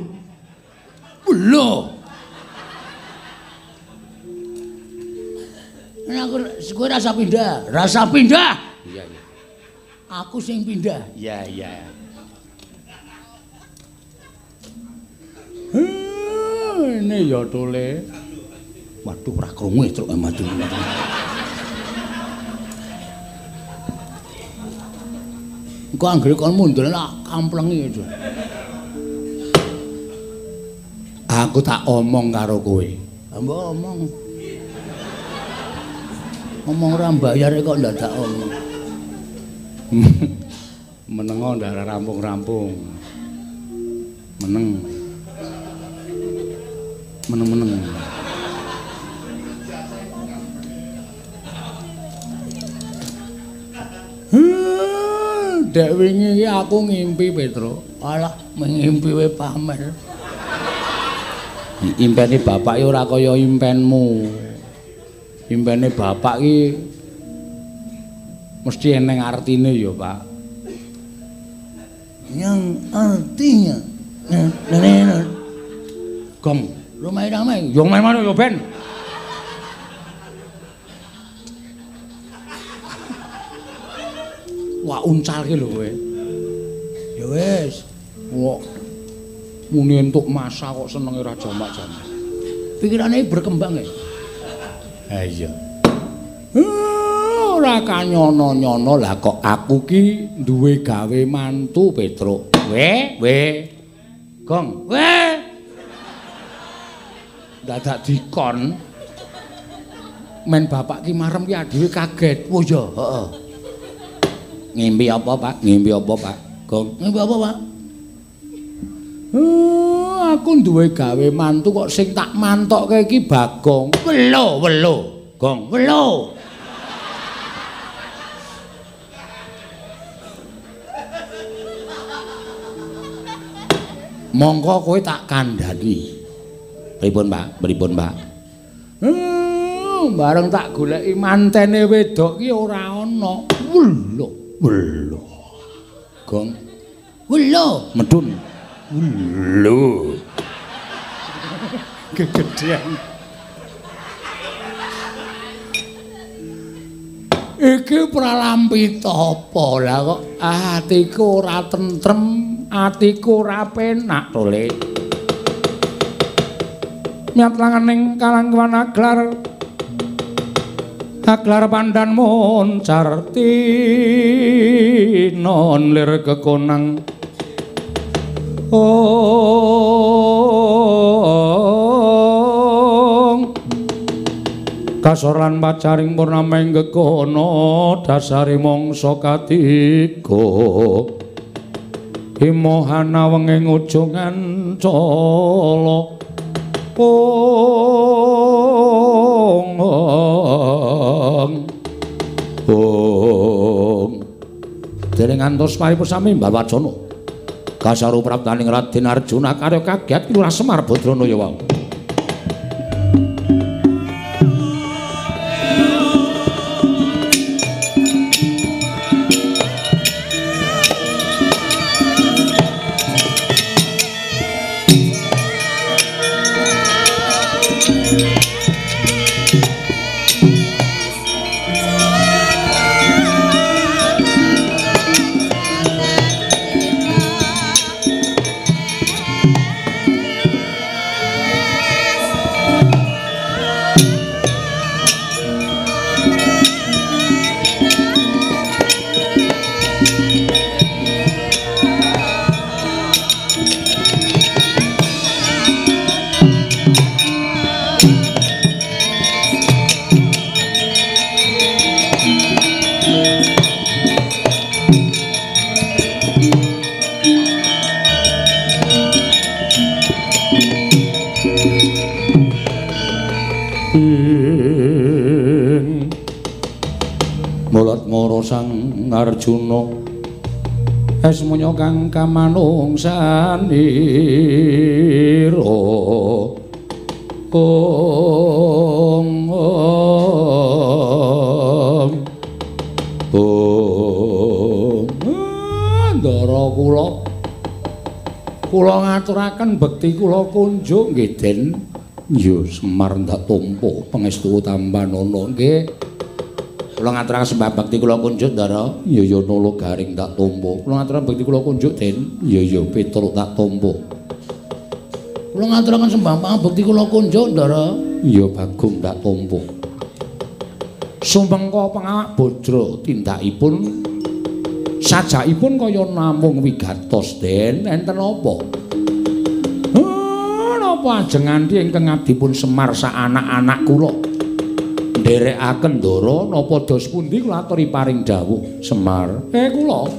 Lho. Aku kowe rasa pindah, rasa pindah. Iya, iya. Aku sing pindah. Iya, iya. Heh, ini ya tole. Waduh, ora krungu truk maju. Engko anggere kon mundur nak kamplengi aja. Aku tak omong karo kowe. Mbok omong. Ngomong ora mbayar kok ndadak omong. Menengo ndak rampung-rampung. Meneng. Meneng-meneng. Dek wingi aku ngimpi Petro. Alah, ngimpi wae pamer. Impene bapak ya ora kaya impenmu. Impene bapak ki mesti eneng artine ya, Pak. Yang artinya nenek Gong, rumah ramai. Yo main mana yo Ben? Wah uncal ki lho kowe. Ya wis. Wah. Muni entuk masa kok senenge ra jamak-jamak. Pikirane berkembang ya. Ha iya. Ora kanyono-nyono lah kok aku ki duwe gawe mantu Petruk. We, we. Gong, we. Dadak dikon. men bapak ki marem ki dhewe kaget. Oh iya, heeh. Ngimpi apa, Pak? Ngimpi apa, Pak? Gong, ngimpi apa, Pak? Uh, aku duwe gawe mantu kok sing tak mantokke iki Bagong. Welo, welo. Gong, welo. Mongko kowe tak kandhani. Pripun, Pak? Pripun, Pak? Hmm, bareng tak goleki mantene wedok ki ora ana. Welo, welo. Gong. Welo, medun. Welo. Kegedean. Iki pralampita apa lah kok atiku ora tentrem, atiku ora penak to, Le. Nyat langaning kalangkuan aglar aglar pandan moncar non lir kekonang ong kasoran pacaring purnameng gekono dasari mongso katiga imohana wenging ujungan colo ong ong ong dereng ngantos paripun sami mbah wacana kasaru praptaning Raden Arjuna karya kaget Lurah Semar Badrana ya wau Arjuna esmunya kang kamanungsanira ong ong. Ong. Ndara kula. Kula ngaturaken bekti kula kunjuk nggih Den. Ya Semar ndak tumpu pangestu tambanana nggih. Kula ngaturaken sembah bakti kula kunjuk Ndara. Ya ya nolo garing tak tumpu. Kula ngaturaken bakti kula kunjuk Den. Ya ya Petruk tak tumpu. Kula ngaturaken sembah bakti kula kunjuk Ndara. Ya Bagong tak tumpu. Sumpengka pengawak Bajra tindakipun sajakipun kaya namung wigatos Den enten apa? napa ajeng nganti ingkang ngabdipun Semar sak anak-anak kula nderekaken ndara napa dos pundi kula aturi paring dawuh Semar? Eh kula.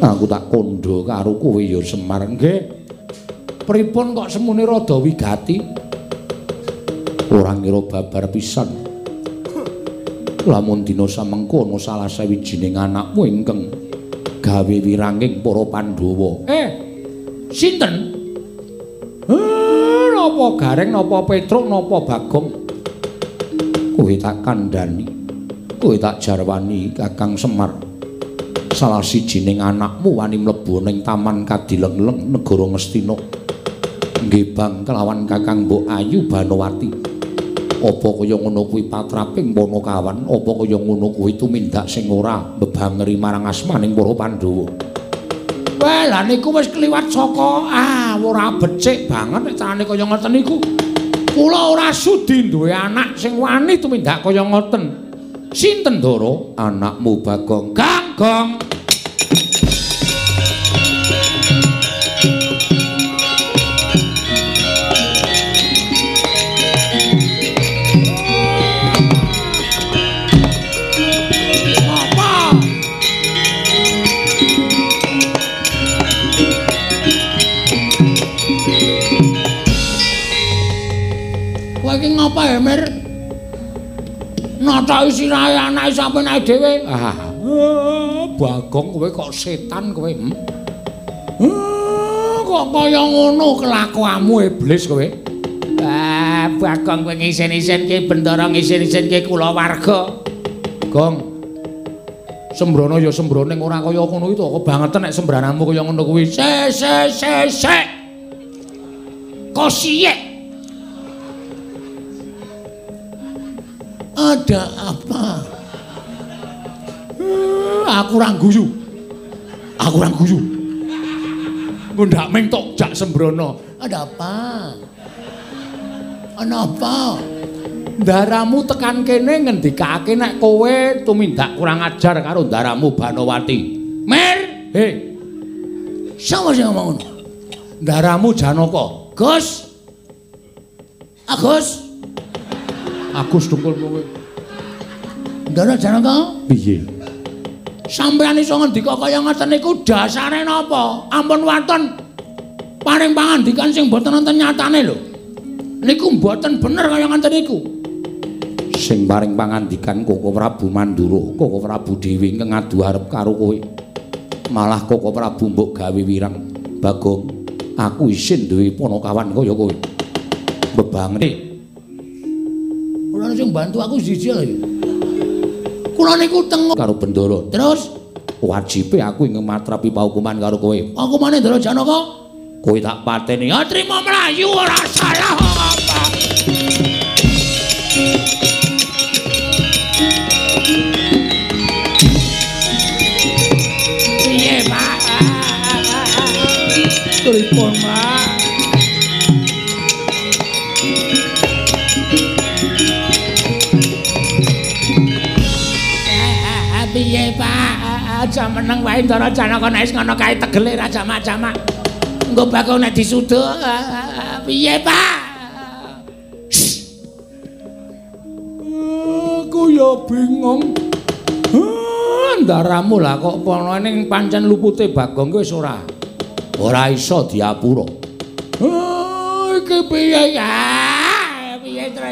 Aku tak kondo karo kowe ya Semar. Nggih. Pripun kok semune rada wigati? Ora ngira babar pisan. Lamun dina samengkono salah sawijining anakmu ingkang gawe wiranging para Pandhawa. Eh sinten? Napa Gareng napa Petruk napa Bagong kowe tak kandhani. Kowe tak jarwani Kakang Semar. Salah sijining anakmu wani mlebu ning taman Kadilengleng negara Ngastina. Nggih bang kelawan Kakang Mbok Ayu Banowati. Apa kaya ngono kuwi patraping Panakawan apa kaya ngono kuwi tumindak sing ora mbebangeri marang asmaning para Pandhawa? Wah, lah niku wis kliwat saka ah ora becik banget nek carane kaya ngoten niku. Kula ora sudi duwe anak sing wani tumindak kaya ngoten. Sinten Ndara? Anakmu Bagong. Ganggong. Ngapa ya, Mir? Nata sirahe anake sampe naik dhewe. Ah, Bagong kowe kok setan kowe. Hmm? Ah, kok kaya ngono kelakuanmu iblis kowe. Ah, Bagong kowe ngisen-isenke bendara ngisen-isenke kula warga. Gong. Sembrono ya sembrono ning ora kaya ngono itu kok banget nek sembrananmu kaya ngono kuwi. Se se se se. Kosiek. Ada apa? Eh, aku ora guyu. Aku ora guyu. Engko ndak ming tok jak sembrono. Ada apa? Ana apa? Daramu tekan kene ngendikake nek kowe tumindak kurang ajar karo daramu Banowati. Mer, he. Sama sing ngomong ngono? Daramu Janaka. Gus. Agus. Agus dungkul kowe. Ndara Janaka? Piye? Sampeyan iso ngendika kaya ngoten niku dasare napa? Ampun waton. Paring pangandikan sing boten wonten nyatane lho. Niku mboten bener kaya ngoten niku. Sing paring pangandikan Koko Prabu Mandura, Koko Prabu Dewi ngadu arep karo kowe. Malah Koko Prabu mbok gawe wirang. Bagong, aku isin duwe ponokawan kaya kowe. Bebangene. Kula sing bantu aku siji lho. Kula niku teng karo Bendoro. Terus wajibe aku ing matrapi paukuman karo kowe. Paukumane Ndara Janaka? Kowe tak pateni. Ya trimo mlayu ora salah apa. Piye, Pak? Pripun, Pak? Aja meneng wae Ndara Janaka nek ngono kae tegele ra jamak-jamak. Engko bakal nek disuduk piye Pak? Aku ya bingung. Ndaramu lah kok pono ning pancen lupute Bagong wis ora. Ora iso diapura. Iki piye ya?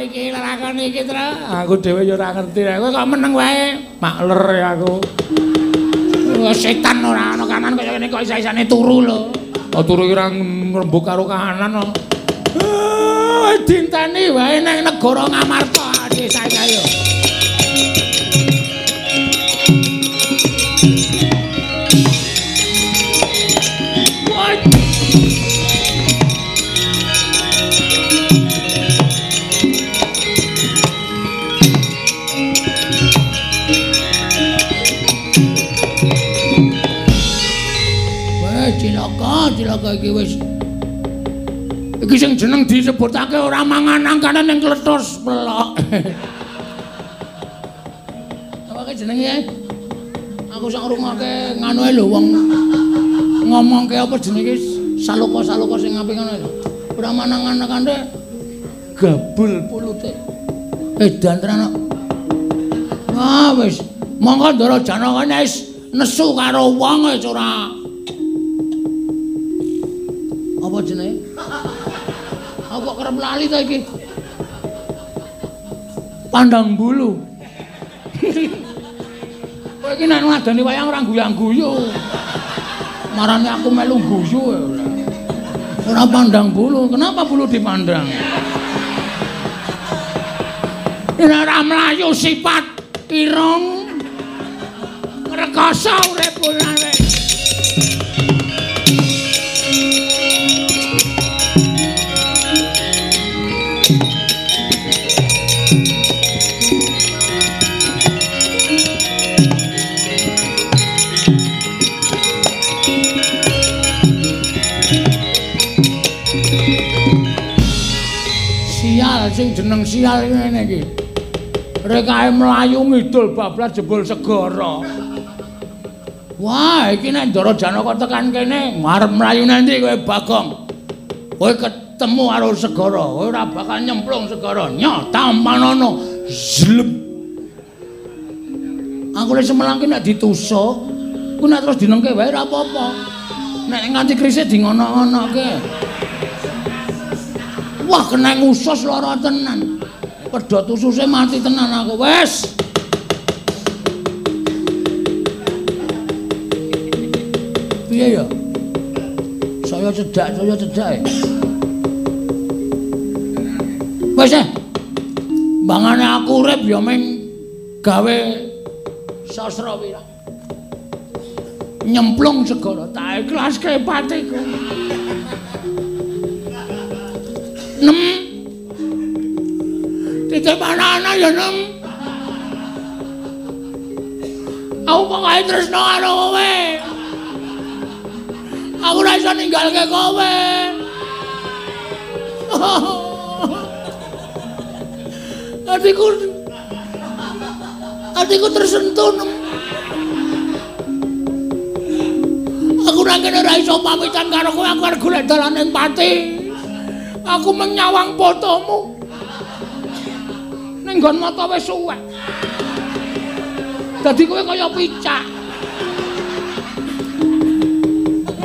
iki lakon iki tra aku dhewe ya ora ngerti kowe kok meneng wae makler aku Wah, setan ora ana kanan kaya ngene kok isa-isane turu lho oh turu ora ngrembug karo kanan kok Ah, dinteni wae nang negara Ngamarta desa iki sing jeneng disebutake ora mangan angkane ning klethos pelok. Apa jenenge? Aku sak ngrungokake nganu lho wong ngomongke apa jenenge saloka-saloka sing ngaping ngono lho. Ora manangan kandhe gabul pulute. Edan tenan. Wah, wis. Monggo Ndara Janaka nesu karo wong wis ora lali ta iki? Pandang bulu. Kowe iki nek ngadani wayang ora guyang-guyu. Marane aku melu guyu ora. Pandang bulu. Kenapa bulu dipandang? Nek ora mlayu sifat irung rekoso uripku sing jeneng sial ngene iki. Rekae mlayu ngidul bablas jebul segara. Wah, iki nek Ndara Janaka tekan kene, arep mlayu nanti kowe Bagong. Kowe ketemu karo segara, kowe ora bakal nyemplung segara. Nyo, tampanono. Zlep. Aku lek semelang ki nek ditusuk, ku nek terus dinengke wae ora apa-apa. Nek nganti krisik di ngono-ngonoke. Wah, kena usus lara tenan. Pedhot ususe mati tenan aku. Wes. Piye ya? Saya cedak, saya cedak. Wes. eh. Bangane aku urip ya ming gawe sastra wirang. Nyemplung segala tak ikhlaske patiku. Nem. Titip anak-anak ya nem. Aku pokoke tresno karo kowe. Aku ora iso ninggalke kowe. Atiku Atiku tersentuh nem. Aku nang kene ora iso pamitan karo kowe aku arep golek dalan ing pati. Aku menyawang fotomu. Ning nggon mata wis suwek. Dadi kowe kaya picak.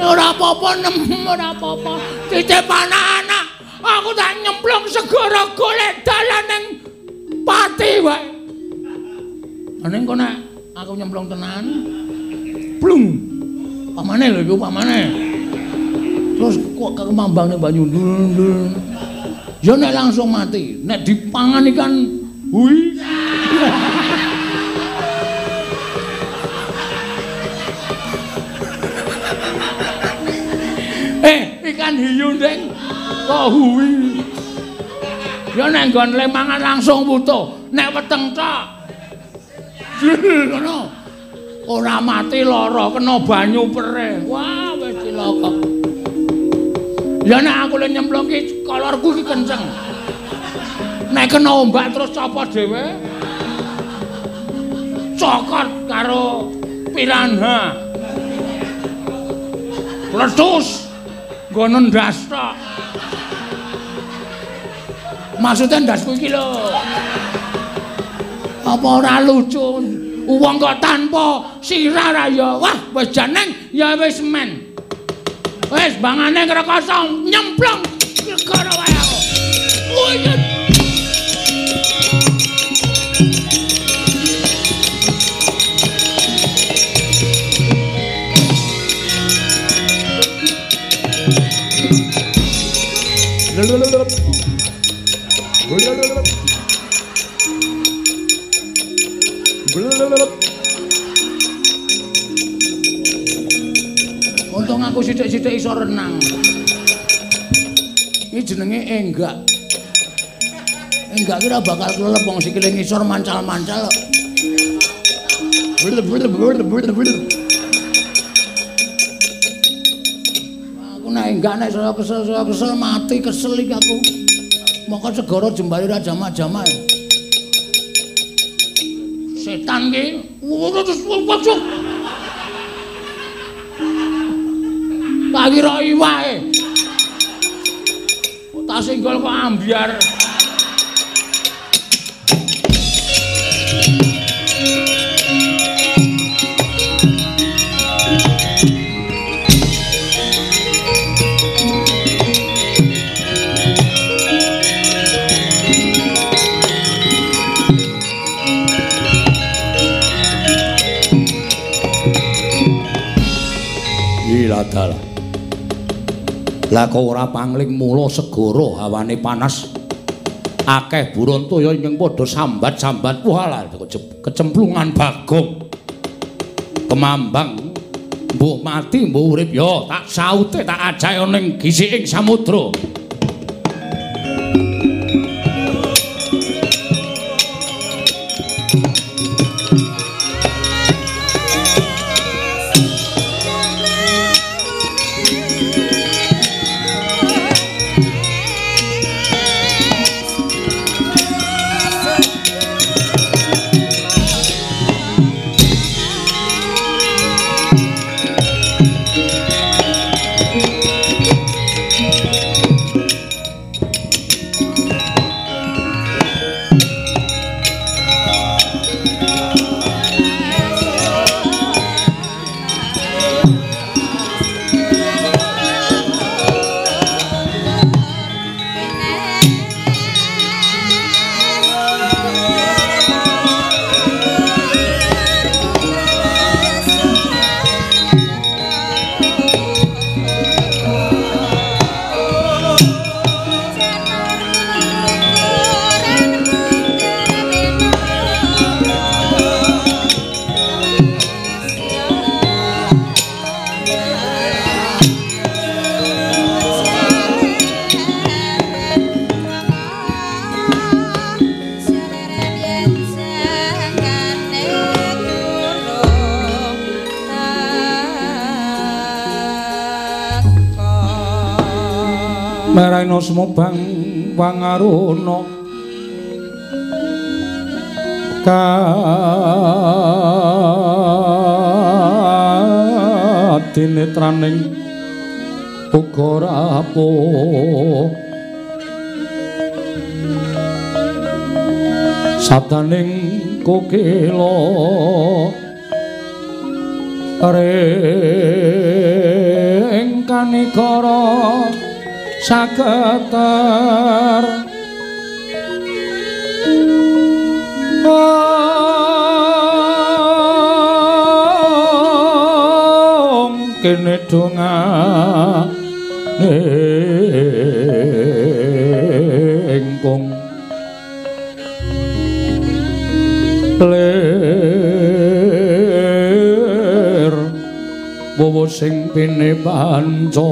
Ora apa-apa nem, ora apa-apa. Titip anak-anak. Aku tak nyemplung segara golek dalan ning pati wae. Aning kok nek aku nyemplung tenan. Blung. Pamane lho iku pamane. Terus kok kemambang ning banyu ndul-ndul. Ya nek langsung mati, nek dipangan ikan hui. eh, ikan hiu ndeng kok hui. Ya nek nggon lemangan langsung butuh, nek weteng tok. Ngono. Ora mati lara kena banyu perih. Wah. Ya nek aku le nyemplung ki kolorku ki kenceng. Nek kena ombak terus copot dhewe. Cokot karo piranha. Letus. Nggono ndas tok. Maksudnya ndasku iki lho. Apa ora lucu? Wong kok tanpa sirah ra ya. Wah, wis janeng ya wis men. Wis bangane ngrekoso nyemplung negara wae aku. Uyut. Untung aku sithik-sithik iso renang. Iki jenenge enggak. Enggak kira bakal kelelep wong sikile ngisor mancal-mancal. Blur blur blur blur blur. Aku nek enggak nek saya kesel saya kesel mati kesel iki aku. Moko segara jembari ra jamak-jamak. Setan ki. Terus wajah. Tak kira iwake. Tak singgol kok ambyar. Ila dalah. Lah kok ora pangling mula segara hawane panas. Akeh buron toya ing padha sambat-sambat. Walah kecemplungan bagong. Kemambang mbok mati mbok urip ya tak saute tak ajae ning gisiking samudra. Sumobang wangaruna. Kadinetraning uga rapuh Sadaning kokila ring kanikara saketer. Om kene donga engkong ler wowo sing pene panca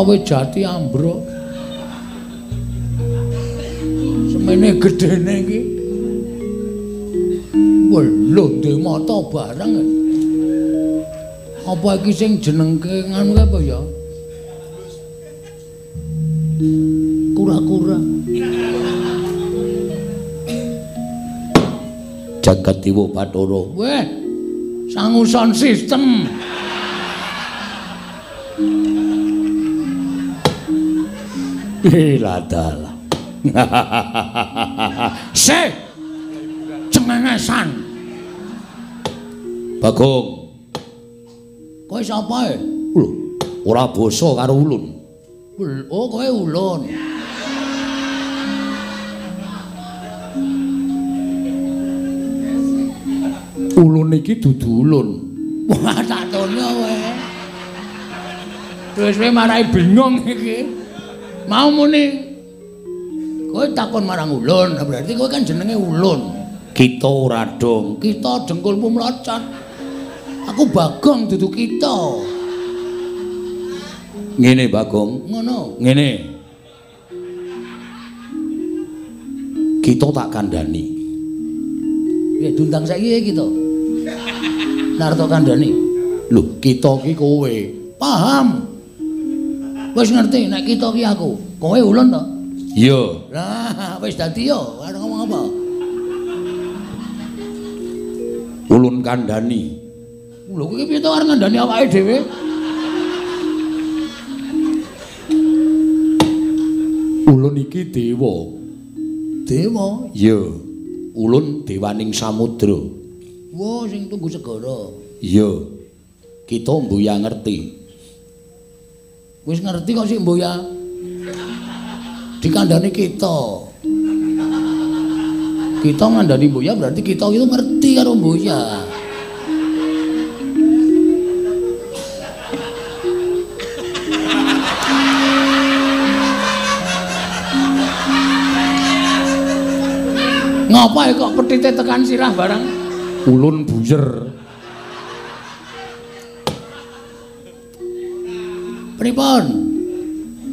Wis jati ambruk. Semene gedene iki. Welo ndek mata bareng. Apa iki sing jenengke nganu apa ya? Kura-kura. jagat dewa bathara Weh, sanguson sistem. iladal Se. Cengengesan. bagong Kowe sapa e? lho ora basa karo ulun Ul- Oh, kowe ulun. ulun iki dudu ulun Wah, tak tono kowe. Terus kowe marai bingung iki. Mau muni. Kowe takon marang ulun, berarti kowe kan jenenge ulun. kita ora dong Kita dengkulmu mlocot. Aku bagong dudu kita. ngene bagong Ngono. ngene kita tak kandhani Ya dundang saiki kita. Narto kandhani. lho kita ki kowe Paham. Wis ngerti nek kita ki aku. Kowe ulun to? iya Lah, wis dadi yo, arep ngomong apa? ulun kandhani Lho kowe piye to arep ngandani awake dhewe? ulun iki dewa Dewa. iya ulun dewaning samudra Wah, sing tunggu segara. iya kita mbuya ngerti Wis ngerti kok sik mboya. Dikandani kita. Kita ngandani mboya berarti kita itu ngerti karo mboya. Ngapa ya kok petite tekan sirah barang? ulun buyer Pripun?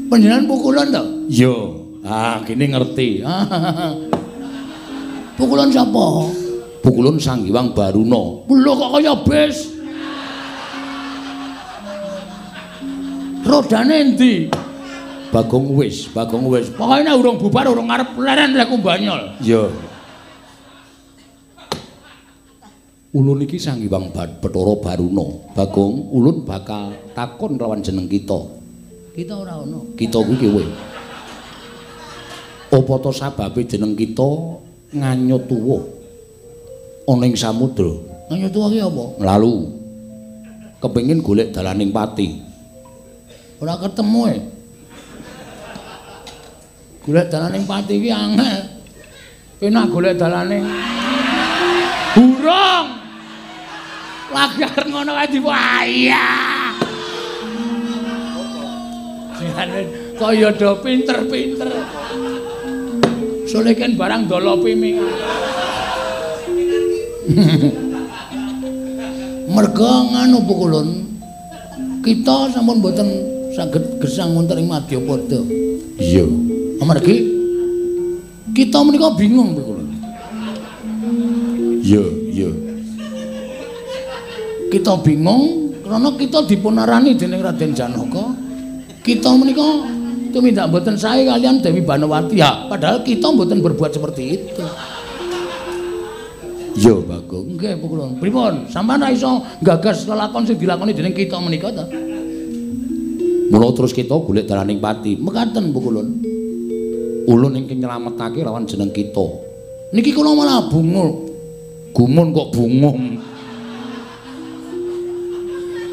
Panjenengan pukulan to? iya ah kene ngerti Pukulan sapa? pukulun sang hyang baruna Lho kok kaya bis? Rodane endi? bagong wis bagong wis Pokoke nek urung bubar urung ngarep leren lek kumbanyol. iya ulun iki sang hyang bathara baruna bagong ulun bakal takon lawan jeneng kita Kita ora ono. kita kuwi kowe apa to sababe jeneng kita nganyut tuwa ana ing samudra Nanya tuwa ki apa? lalu kepengin golek dalaning pati Ora ketemu e. Golek dalaning pati ki angel. Enak golek dalane. Burung. Lagi arep ngono kae di waya. Jane kaya do pinter-pinter. Sole kan barang dolope ming. Merga nganu pukulun. Kita sampun mboten saged gesang wonten ing Madyapada. Iya. Amargi kita menika bingung pukulun. Iya, iya. Kita bingung karena kita dipunarani dening Raden Janaka. Kita menika tumindak mboten sae kalian Dewi Banawati. Ya, padahal kita mboten berbuat seperti itu. Iya, Bagong. Nggih, pukulun. Pripun? Sampeyan ra iso gagas lelakon sing dilakoni dening kita menika ta? Mula terus kita golek dalaning pati. Mekaten, pukulun. Ulun ingkang nyelametake lawan jeneng kita. Niki kula malah bungul. Gumun kok bungum.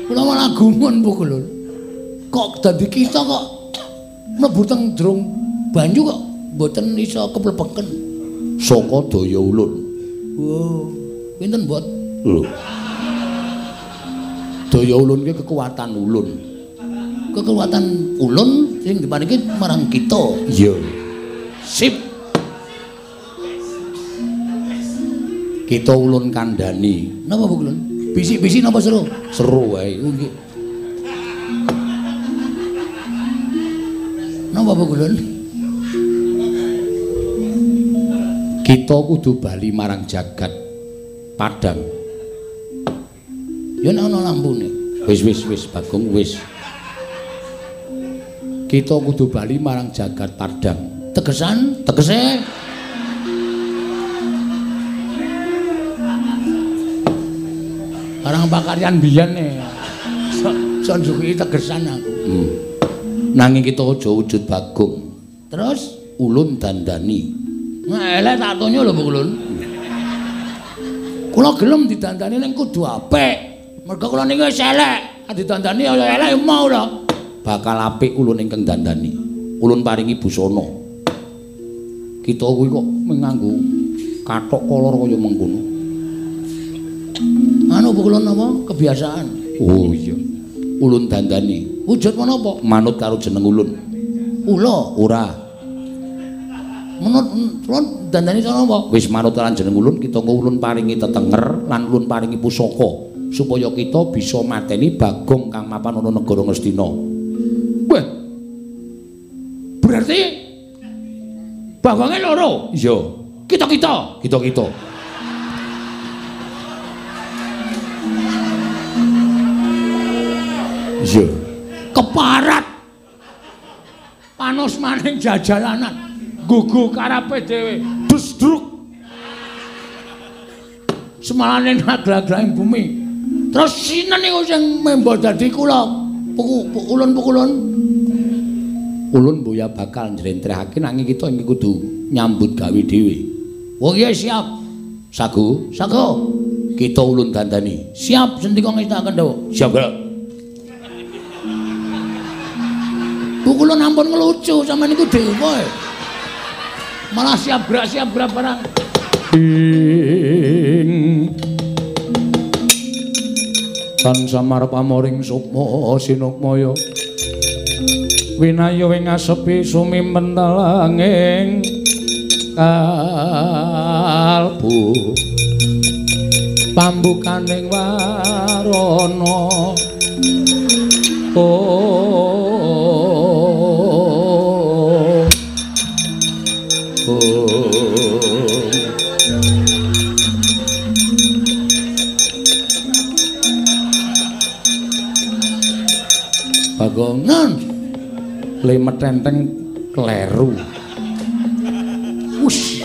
Kula malah gumun pukulun. Kok dadi kita kok mlebu teng jero banyu kok mboten iso keplebeken. Saka daya ulun. Wow, pinten bot? Lho. Daya ulun ki kekuatan ulun. Kekuatan ulun sing diparingi marang kita. Iya. Sip. Kita ulun kandhani. Napa Bu Kulun? Bisik-bisik napa seru? Seru wae. Oh, nggih. Napa Bu Kulun? Kita kudu bali marang jagat Padang. Ya nek ana lampune. Wis wis wis Bagong wis. Kita kudu bali marang jagat Padang. Tegesan, tegese Barang pakaryan biyen ne. Son juki tegesan aku. Hmm. Nanging kita aja wujud Bagong. Terus Ulun dandani. ngelek tak tonyo lho Bu Kulun. Kula gelem didandani ning kudu apik. Mergo kula niki wis elek. Didandani ya elek mau lho. Bakal apik ulun ingkang dandani. Ulun paringi busana. Kita kuwi kok menganggo kathok kolor kaya mengkono. Anu Bu Kulun apa? Kebiasaan. Oh iya. Ulun dandani. Wujud menapa? Manut karo jeneng ulun. Ula. Ora. Menurut kula dandani cara apa? Wis manut lan jeneng ulun, kita ulun paringi tetenger lan ulun paringi pusaka supaya kita bisa mateni Bagong kang mapan ana negara Ngastina. Weh. Berarti bagonge loro. Iya. Kita-kita. Kita-kita. Iya. keparat. Panos maning jajalanan. Gugu karepe dhewe. Dusdruk. Semalane naglaglaing bumi. Terus sinen niku sing membo dadi kula. Puku ulun-pukulun. Ulun boya bakal njlentrehake nanging kita iki kudu nyambut gawe dhewe. Oh iya siap. Sagu, Sago. kita ulun dandani. Siap sendika ngestaken dawa. Siap, Bro. Pukulun ampun ngelucu sama niku dhewe. Malah siap gerak siap gerak barang. ing tan samar pamoring sukma sinukmaya. Winayu ing asepi sumimpen talanging kalbu. Pambukaning warana. Oh lemet enteng kleru. Wus.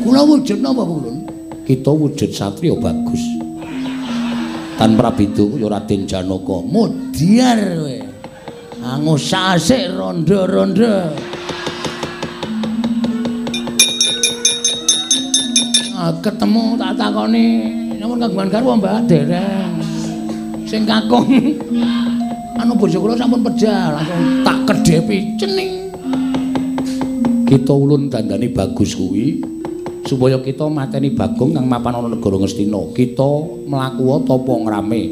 Kula wujud napa kulun? Kita wujud satria bagus. Tan Prabidu ya Raden Janaka. Mudiar kowe. Angus asik ronda-ronda. Ah, ketemu tak takoni, namun kagungan garwa Mbak Dereng. Sing kakung anu bojo kula sampun pejal, langsung tak kedhepi cening. kita ulun dandani bagus kuwi supaya kita mateni Bagong kang mapan ana negara Ngastina. Kita mlaku tapa ngrame.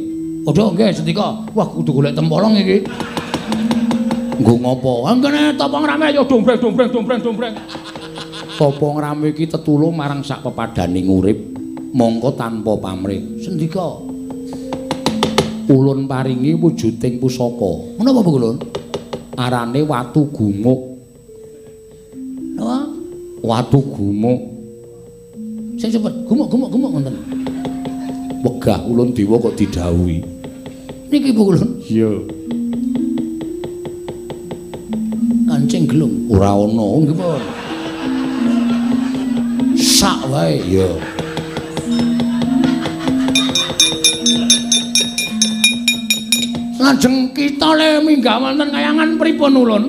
Aja nggih Sendika. Wah kudu golek tempolong iki. Nggo ngopo? Anggene tapa ngrame ya dombreng dombreng dombreng dombreng. Tapa ngrame iki tetulung marang sak pepadaning urip mongko tanpa pamrih. Sendika. Ulun paringi wujuding pusaka. Menapa Bu Ulun? Arane watu gumuk. Napa? Watu gumuk. Sing cepet, gumuk-gumuk-gumuk ngoten. Wegah ulun dewa kok didhawuhi. Niki Bu Ulun. Iya. Kancing gelung ora ana, nggih pun. Sak wae, ya. Lajeng kita le minggah wonten kayangan pripun ulun?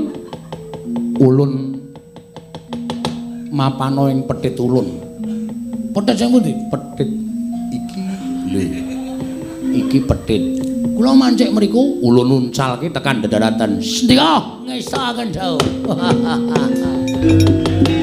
Ulun mapano ing petit ulun. Petit sing pundi? Petit iki lho. Iki petit. Kula mancik mriku ulun nuncalke tekan dadaratan. Sendika ngesaken jauh.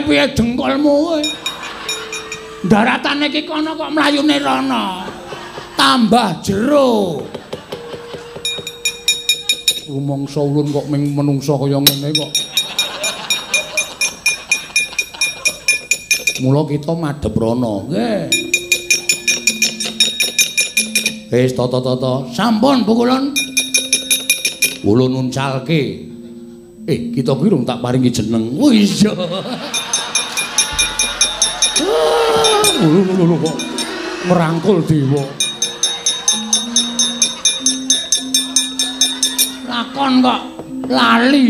Piye-piye jengkolmu kowe? Daratane iki kono kok mlayune rono. Tambah jero. Rumangsa ulun kok ming menungsa kaya ngene kok. Mula kita madhep rono, nggih. Wis tata-tata, sampun pukulun. Ulun nuncalke. Eh, kita kuwi tak paringi jeneng. Oh iya. Kok merangkul dewa. Lakon kok lali.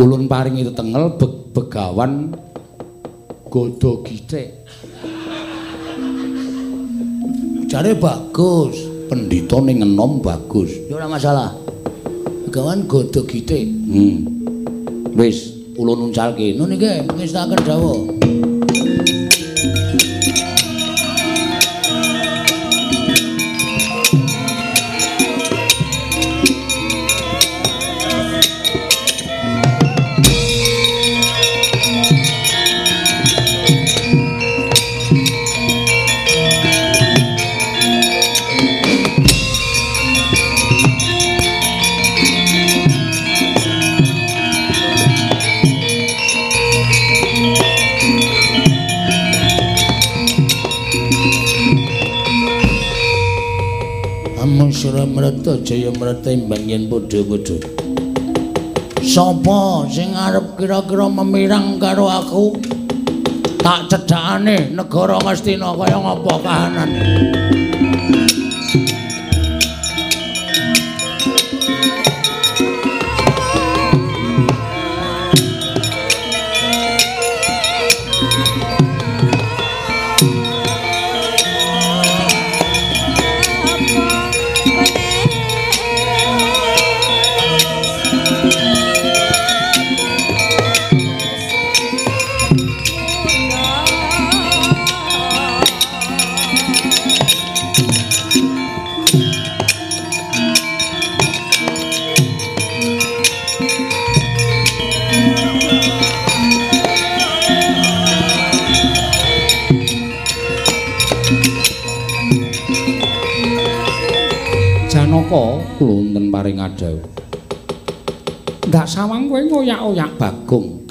Ulun paringi tetengel be begawan godo gitik. Jare bagus. pendhita ning enom bagus. Ya ora masalah. Gawan godhog gitik. Hmm. Wis, ulun nuncalke. Nun iki ngestaken dawuh. Mrata jaya mrata imbang yen padha-padha. Sapa sing arep kira-kira memirang karo aku? Tak cedhakane negara Ngastina kaya ngapa kahanan.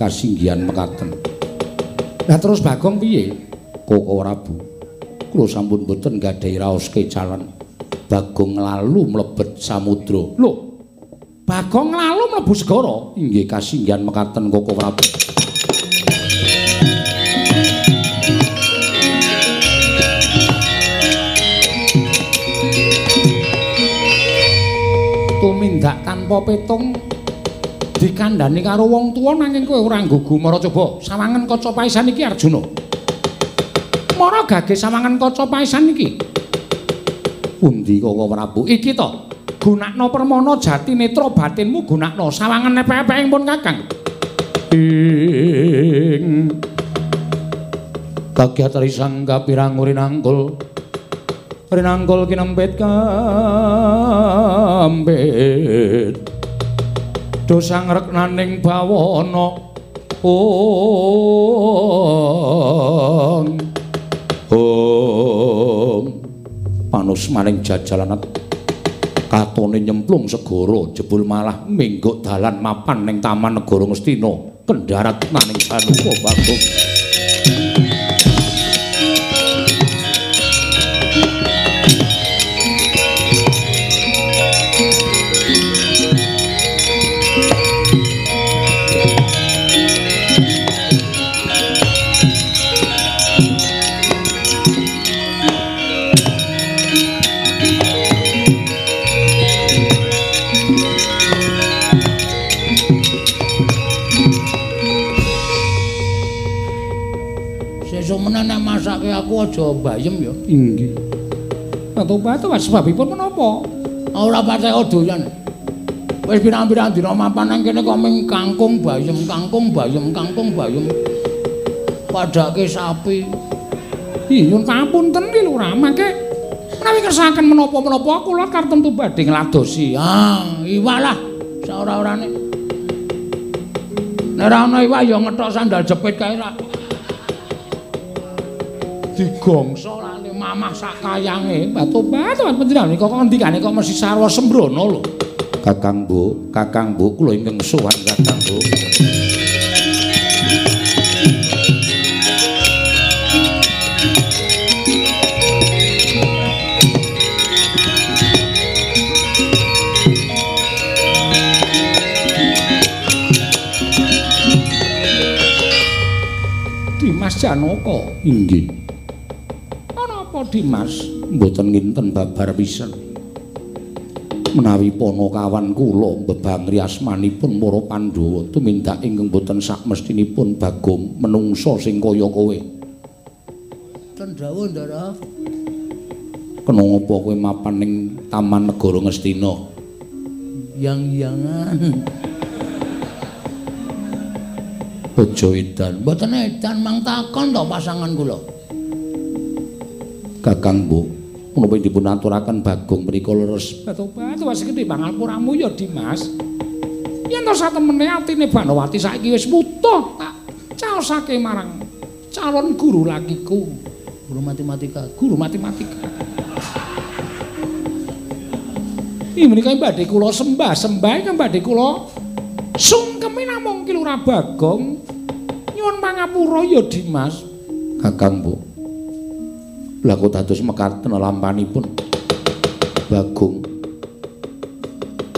Bagong kasinggihan mekaten. Lah terus Bagong piye? Koko Prabu. Kula sampun boten gadhahi raos kecalan. Bagong lalu mlebet samudra. Lho. Bagong lalu mlebu segara. Inggih kasinggihan mekaten Koko Prabu. tumindak tanpa petung dikandani karo wong tuwa nanging kowe ora nggugu mara coba sawangen kaca paisan iki Arjuna. Mara gage sawangen kaca paisan iki. Pundi kok Prabu? Iki to. Gunakno permana jati netra batinmu gunakno sawangen epek-epek pun Kakang. Ing Kagyat risang kapirang rinangkul Rinangkul kinempit kambit dosang reknaning bawana. Ong ong panus maning jajalanat katone nyemplung segara jebul malah mingguk dalan mapan ning taman negara ngestina kendharat maning sanupa bagong masake aku aja bayem ya. Inggih. Batu-batu was sebabipun menapa? Ora patek doyan. Wis pirang-pirang dina mapan nang kene kok ming kangkung bayem, kangkung bayem, kangkung bayem. Padake sapi. Ih, nyun papunten ki Lurah, mangke menawi kersakaken menapa-menapa kula kartemtu badhe ngladosi. Ah, iwalah saora-orane. Nek ora ana iwak ya ngethok sandal jepit kae ra. Digongso lane mamah sak kayange batu-batu panjenengan kok ngendikane kok mesti sarwa sembrono lho. Kakang Bu Kakang Bu kula ingkang sowan Kakang Bu. Dimas Janaka inggih Dimas mboten nginten babar pisan. Menawi ponokawan kula mbebang riasmanipun para Pandhawa tumindak ingkang mboten sak mestinipun Bagong menungso sing kaya kowe. Cendhawa Ndara. Kena ngapa kowe mapan ning Taman Negara Ngastina? Yang-yangan. Aja edan. Mboten edan mang takon to pasangan kula. Kakang Bu, menapa dipun aturaken Bagong menika leres batu-batu wis gedhe pangapuramu ya Dimas. Yen to satemene atine Banowati saiki wis wutuh tak caosake marang calon guru lakiku, guru matematika, guru matematika. Iki menika badhe kula sembah, sembah ingkang badhe kula sungkemi namung ki Lurah Bagong. Nyuwun pangapura ya Dimas. Kakang Bu. Lah kok dados mekaten lampanipun. Bagong.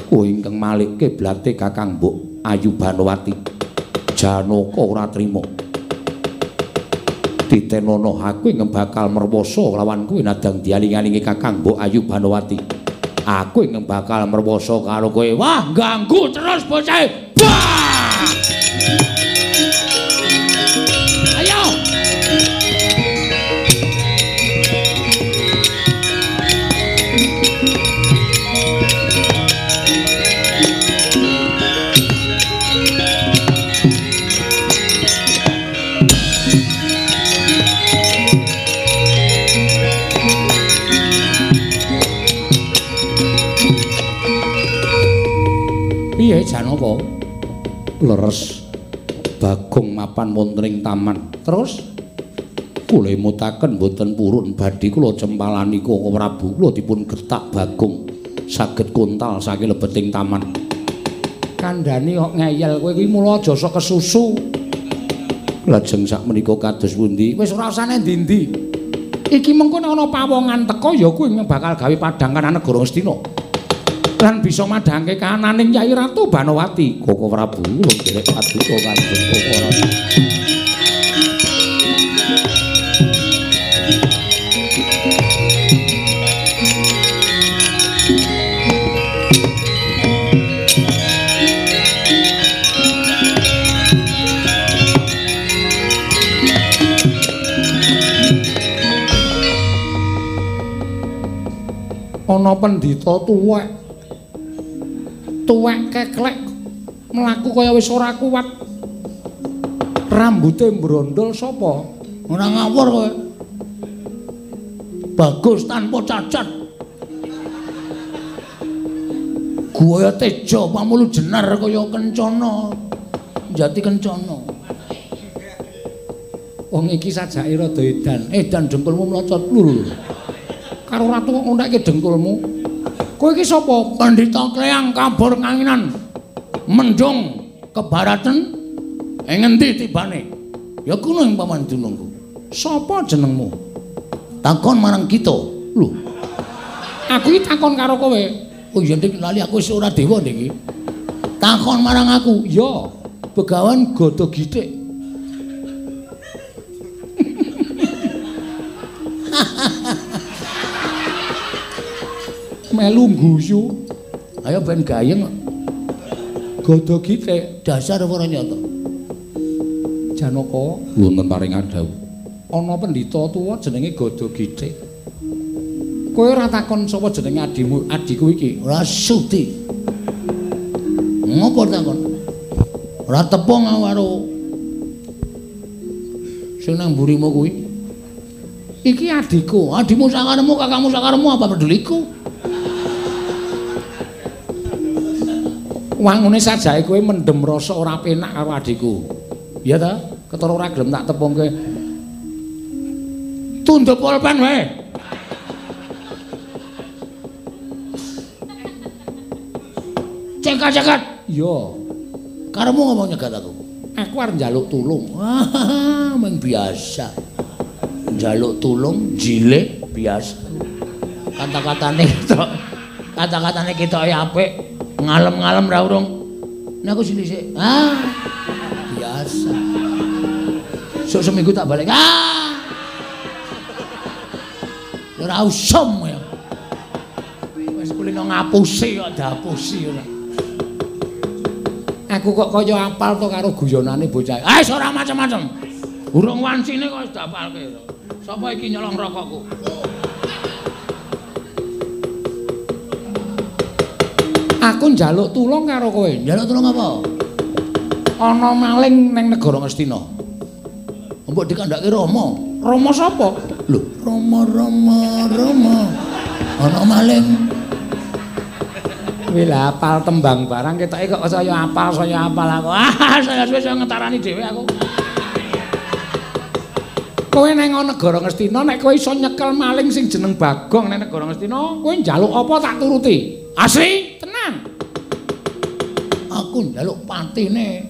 Kowe ingkang malikke blate Kakang Mbok Ayu Banowati. Janaka ora trima. Ditenono aku ing bakal merwoso lawan kowe nadang dialing-alingi Kakang Mbok Ayu Banowati. Aku ing bakal merwoso karo kowe. Wah, ganggu terus bocah. Janaka? Leres Bagong mapan wonten taman. Terus kula mutaken boten purun badhe kula cempalani kok Prabu kula dipun getak Bagong saged kontal saking lebeting taman. Kandhani kok ngeyel kowe iki mula aja sok kesusu. Lajeng sak menika kados pundi? Wis ora usah ndi-ndi. Iki mengko ana pawongan teko ya kuwi bakal gawe padang kana negara Astina. lan bisa madhangke kananing Kyai Ratu Banowati. Koko Prabu nggerek paduka kanjeng Koko Prabu? Ana pendhita tuwek. Tuwek keklek mlaku kaya wis ora kuat. Rambute brondol sapa? Ora ngawur kowe. Bagus tanpa cacat. Guaya tejo pamulu jenar kaya kencana. Jati kencana. Wong iki sajake rada edan. Edan dengkulmu mlocot lur. Karo ratu kok ngontekke dengkulmu. Kowe iki sapa? Pandita Kleang kabur kanginan. Mendung ke baraten. Ing ngendi tibane? Ya kuno ing paman dunungku. Sapa jenengmu? Takon marang kita. Lho, Aku iki takon karo kowe. oh iya Dik, lali aku wis ora dewa Dik iki. Takon marang aku. Ya, Begawan godo gitik. melu guyu. Ayo ben gayeng. Godo gitik Dasar ora nyata. Janaka Wonten paring adawu. ana pendhita tuwa jenenge Godo Gitik. Kowe ora takon sapa jenenge adimu, adiku iki? Ora sudi. Ngopo takon? Ora tepung karo sing nang mburimu kuwi. Iki adiku. Adimu sakaremu, kakakmu sakaremu apa peduliku? Wangune sajake kowe mendem rasa ora penak karo adiku. Ya ta? Ketara ora gelem tak tepungke. Tunduk pulpen wae. Cekat-cekat. Iya, Karemu ngomong nyegat aku. aku arep njaluk tulung. Wah, meng biasa. Jaluk tulung, jilek biasa. Kata-katane kita, kata-katane kita apik. Ngalem-ngalem ra urung. Nek aku sini sik. Ah. Biasa. Sok seminggu tak balik. Ah. Ora usum ya. Wis kulino ngapusi kok dapusi ora. Aku kok kaya apal to karo guyonane bocah. Ah, ora macam-macam. Urung wansine kok wis dapalke. Sapa iki nyolong rokokku? Aku njaluk tulung karo kowe. Njaluk tulung apa? Ana maling ning negara Ngastina. Mbok dikandhake Rama. Rama sapa? Lho, Rama Rama Rama. Ana maling. Kuwi lah apal tembang barang ketoke kok saya apal saya apal aku. Ah, saya wis ngetarani dhewe aku. Kowe nang negara Ngastina nek kowe iso nyekel maling sing jeneng Bagong nang negara Ngastina, kowe njaluk apa tak turuti. Asli. Aku njaluk patine.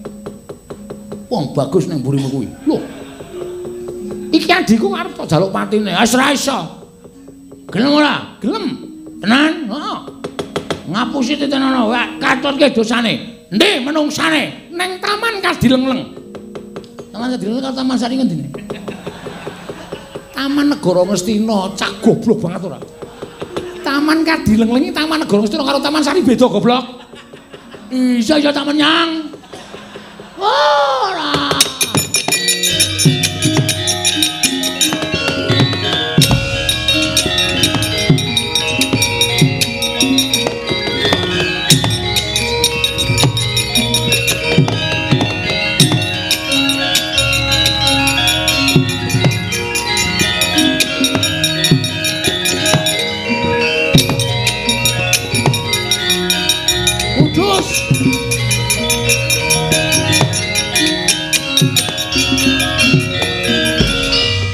Wong bagus ning mburimu kuwi. Lho, Iki adikku arep tak njaluk patine. wis ra iso. Gelem ora? Gelem. Tenan? Heeh. Ngapusi titenono, wae katutke dosane. Endi menungsane? Neng taman Kadilengleng. Taman Kadril karo Taman Sari ngendi? Taman Negara Ngastina, cak goblok banget ora. Taman Kadilengleng iki Taman Negara Ngastina karo Taman Sari beda goblok. Isa ya tak menyang. Ora. Kudus.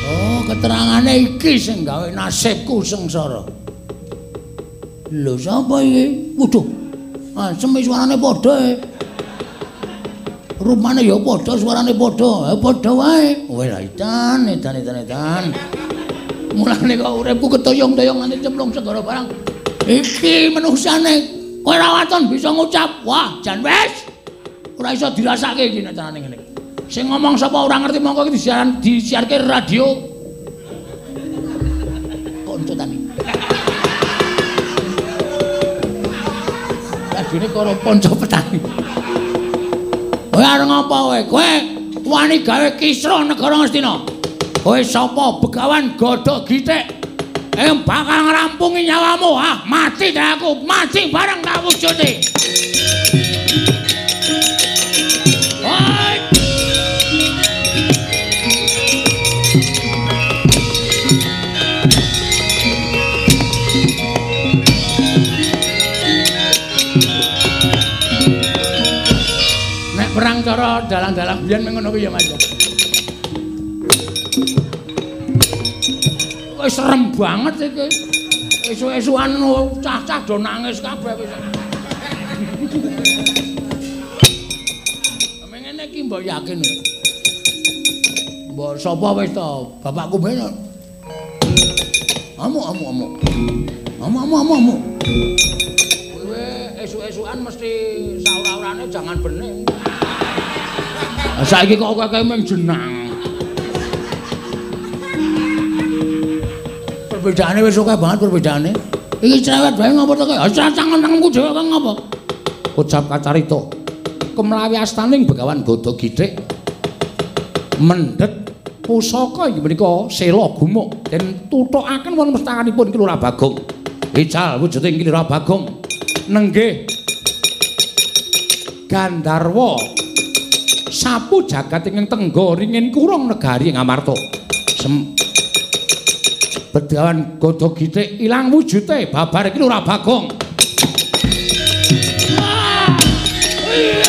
Oh, keterangane iki sing gawe nasibku sengsara. Lho sapa iki? Waduh. Ah, semi suarane padha e. Rupane ya padha, suarane padha. Eh padha wae. Ra edan, edan, edan, edan. Mulane kok uripku ketoyong-toyong nganti cemplung segara barang. Iki manusane kowe ora waton bisa ngucap. Wah, jan wis. Ora iso dirasake iki nek carane ngene. Sing ngomong sapa ora ngerti mongko iki disiaran disiarke radio. Konco tani. Radione karo ponco petani. Kowe arep ngapa kowe? Kowe wani gawe kisruh negara Ngastina. Kowe sapa? Begawan Godhog Gitik. Ing bakal ngrampungi nyawamu, ah, mati dah aku, mati bareng tak wujude. Oi! Nek perang cara dalang-dalang biyen mengono ya Mas. Wis serem banget iki. Esuk-esukan cah-cah do nangis kabeh wis. Mengene iki mbok yakin. ya? Mbok sapa wis to? Bapakku ben. Amu amu amu. Amu amu amu amu. Kowe esuk-esukan mesti saur-aurane jangan bening. Saiki kok kowe mung jenang. Perbedaane wis akeh banget perbedaane. Iki cerewet bae ngopo to kowe? Ora tangan-tanganku dhewe kok ngopo? Ucap kacarita. Kemlawi astaning Begawan Godo Githik mendhet pusaka inggih menika sela gumuk den tutukaken wonten mestakanipun Ki Lurah Bagong. Ical wujuding Ki Lurah Bagong nenggih Gandharwa sapu jagat ingkang tenggo ringin kurung negari Ngamarta. Bedawan Godo Githik ilang wujude babar iki Lurah Bagong. Wah!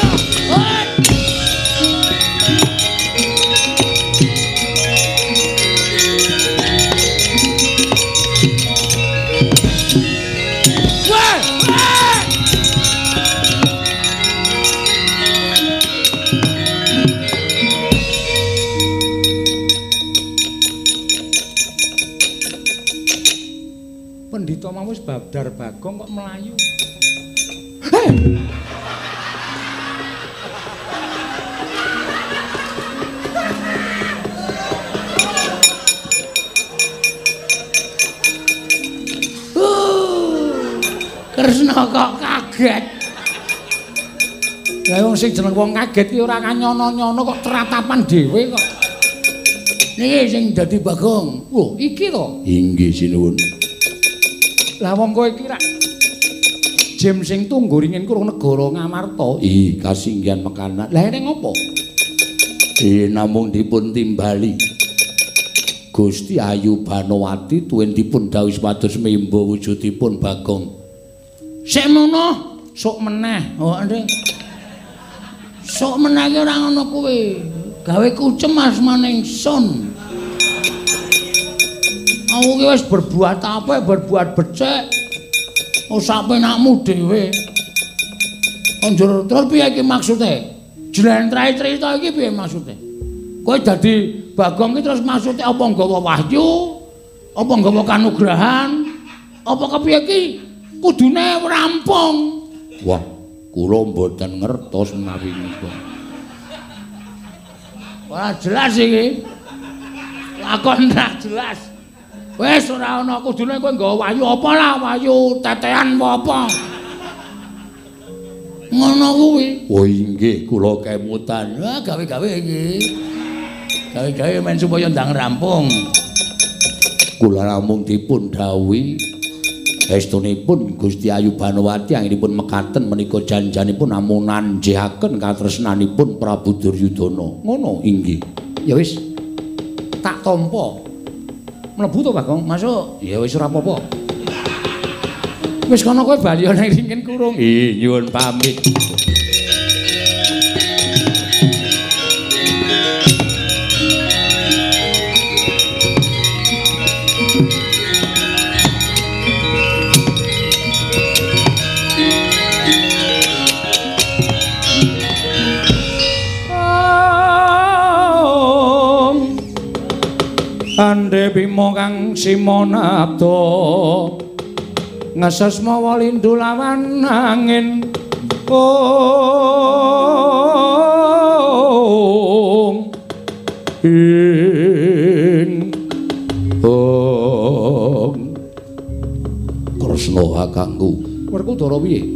Mau wis babdar Bagong kok melayu. Heh! Uh, Kresna kok kaget. Lah wong sing jeneng wong kaget ki ora kanyono-nyono kok teratapan dhewe kok. Niki sing dadi Bagong. Wah, iki to. Inggih sinuwun. Lah wong kowe iki rak Jem sing tunggu ringin kurung negara Ngamarta. Ih, kasinggihan mekanan. Lah ini ngopo? Eh, namung dipun timbali. Gusti Ayu Banowati tuwin dipun dawuh supados mimba wujudipun Bagong. Sik mono, sok meneh. Oh, ndek. Sok meneh ki ora ngono kuwi. Gawe kucem asmaning sun. Aku ki wis berbuat apa, berbuat becik. Oh sampe nakmu dhewe. Anjur terus piye iki maksude? Jlentrahe crita iki piye maksude? Kowe dadi Bagong iki terus maksude apa nggawa wahyu? Apa nggawa kanugrahan? Apa kepiye iki? Kudune rampung. Wah, kula mboten ngertos menawi niku. Wah, jelas iki. Lakon ra jelas. Wis ora ana kudune kowe nggawa wahyu apa lah wahyu tetean apa. Ngono kuwi. Oh inggih kula kemutan. Wah gawe-gawe iki. Gawe-gawe men supaya ndang rampung. Kula namung dipun dawuhi estunipun Gusti Ayu Banowati anggenipun mekaten menika janjanipun namung nanjihaken katresnanipun Prabu Duryudana. Ngono inggih. Ya wis tak tampa. Mlebu to Bagong masuk. Ya wis ora apa-apa. Wis kono kowe bali ana ringin kurung. Ih nyuwun pamit Ande bimo kang simonado ngesas mawa lindu lawan angin. Ong. Ing. Ong. Kresna kakangku. Werkudara piye?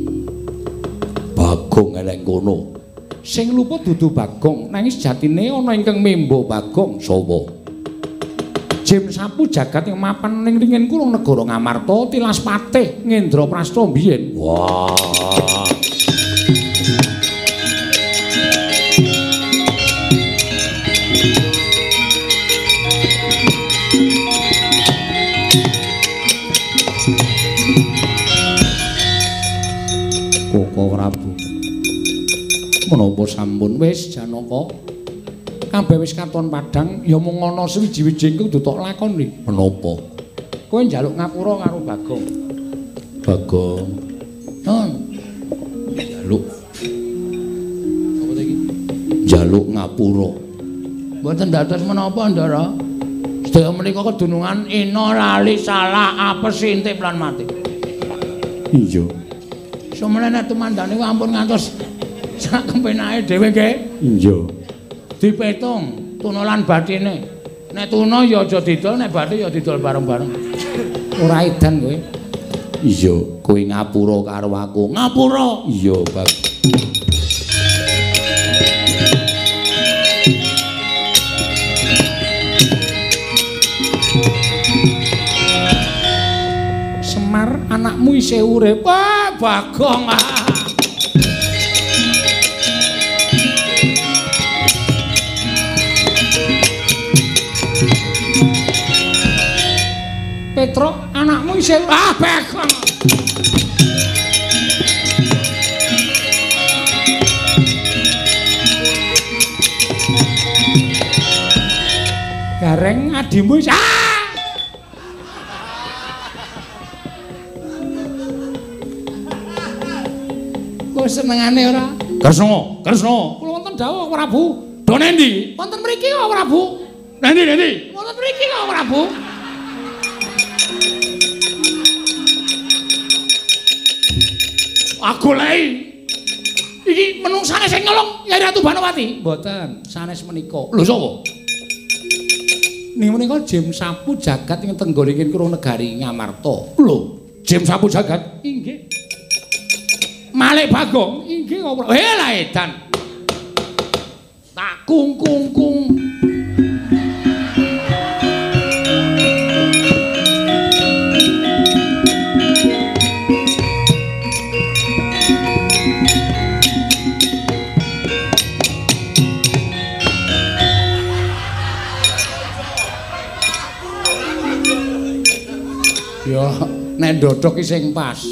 Bagong eleng kono sing luput dudu Bagong nanging sejatine ana ingkang membo Bagong sapa Jim sapu jagat yang mapan ning ringin kulung negara Ngamarta tilas patih Ngendra biyen. Wah. Koko Prabu. Menapa sampun wis Janaka? Kabeh wis katon padhang ya mung ana sewiji-wiji kudu tok lakoni. Menapa? Kowe njaluk ngapura karo Bagong. Bagong. Nun, Jaluk, apa iki? jaluk ngapura. Mboten dados menapa, Ndara? Sedaya menika kedunungan ina lali salah apes intik lan mati. Iya. Semene tumandane kuwi ampun ngantos sak kempenake dhewe nggih. Iya. Dipetung tunolan bathine. Nek tuna ya aja didol, nek bathi ya didol bareng-bareng. Ora edan kowe. Iya, kowe ngapura karo aku. Ngapura. Iya, Bag. Semar anakmu isih urip. Wah, Bagong. Ah. Petro, anakmu isih ah Bagong. Gareng adimu isih ah! Kok senengane ora? Kresna, Kresna. Kula wonten dawuh Prabu. Do nendi? Wonten mriki kok Prabu. Nendi, nendi? Wonten mriki kok Prabu. Aku lei. Iki menungsane sing nyolong Nyai Ratu Banowati. Mboten, sanes menika. Lho sapa? Ning menika Jim Sapu jagat ing tenggoriking karo negari Ngamarta. Lho, Jim sapu jagat. Inggih. Malik Bagong, inggih kok. Eh lah edan. Tak kung kung kung. Ya, nek ndodhok ki sing pas.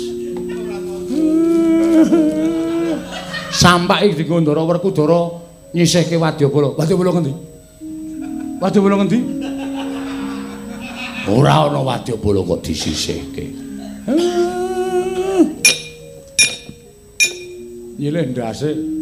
Sampai di Gondoro Werkudara nyisihke Wadyabala. Wadyabala ngendi? Wadyabala ngendi? Ora ana wadyabala kok disisihke. Nyilih ndase.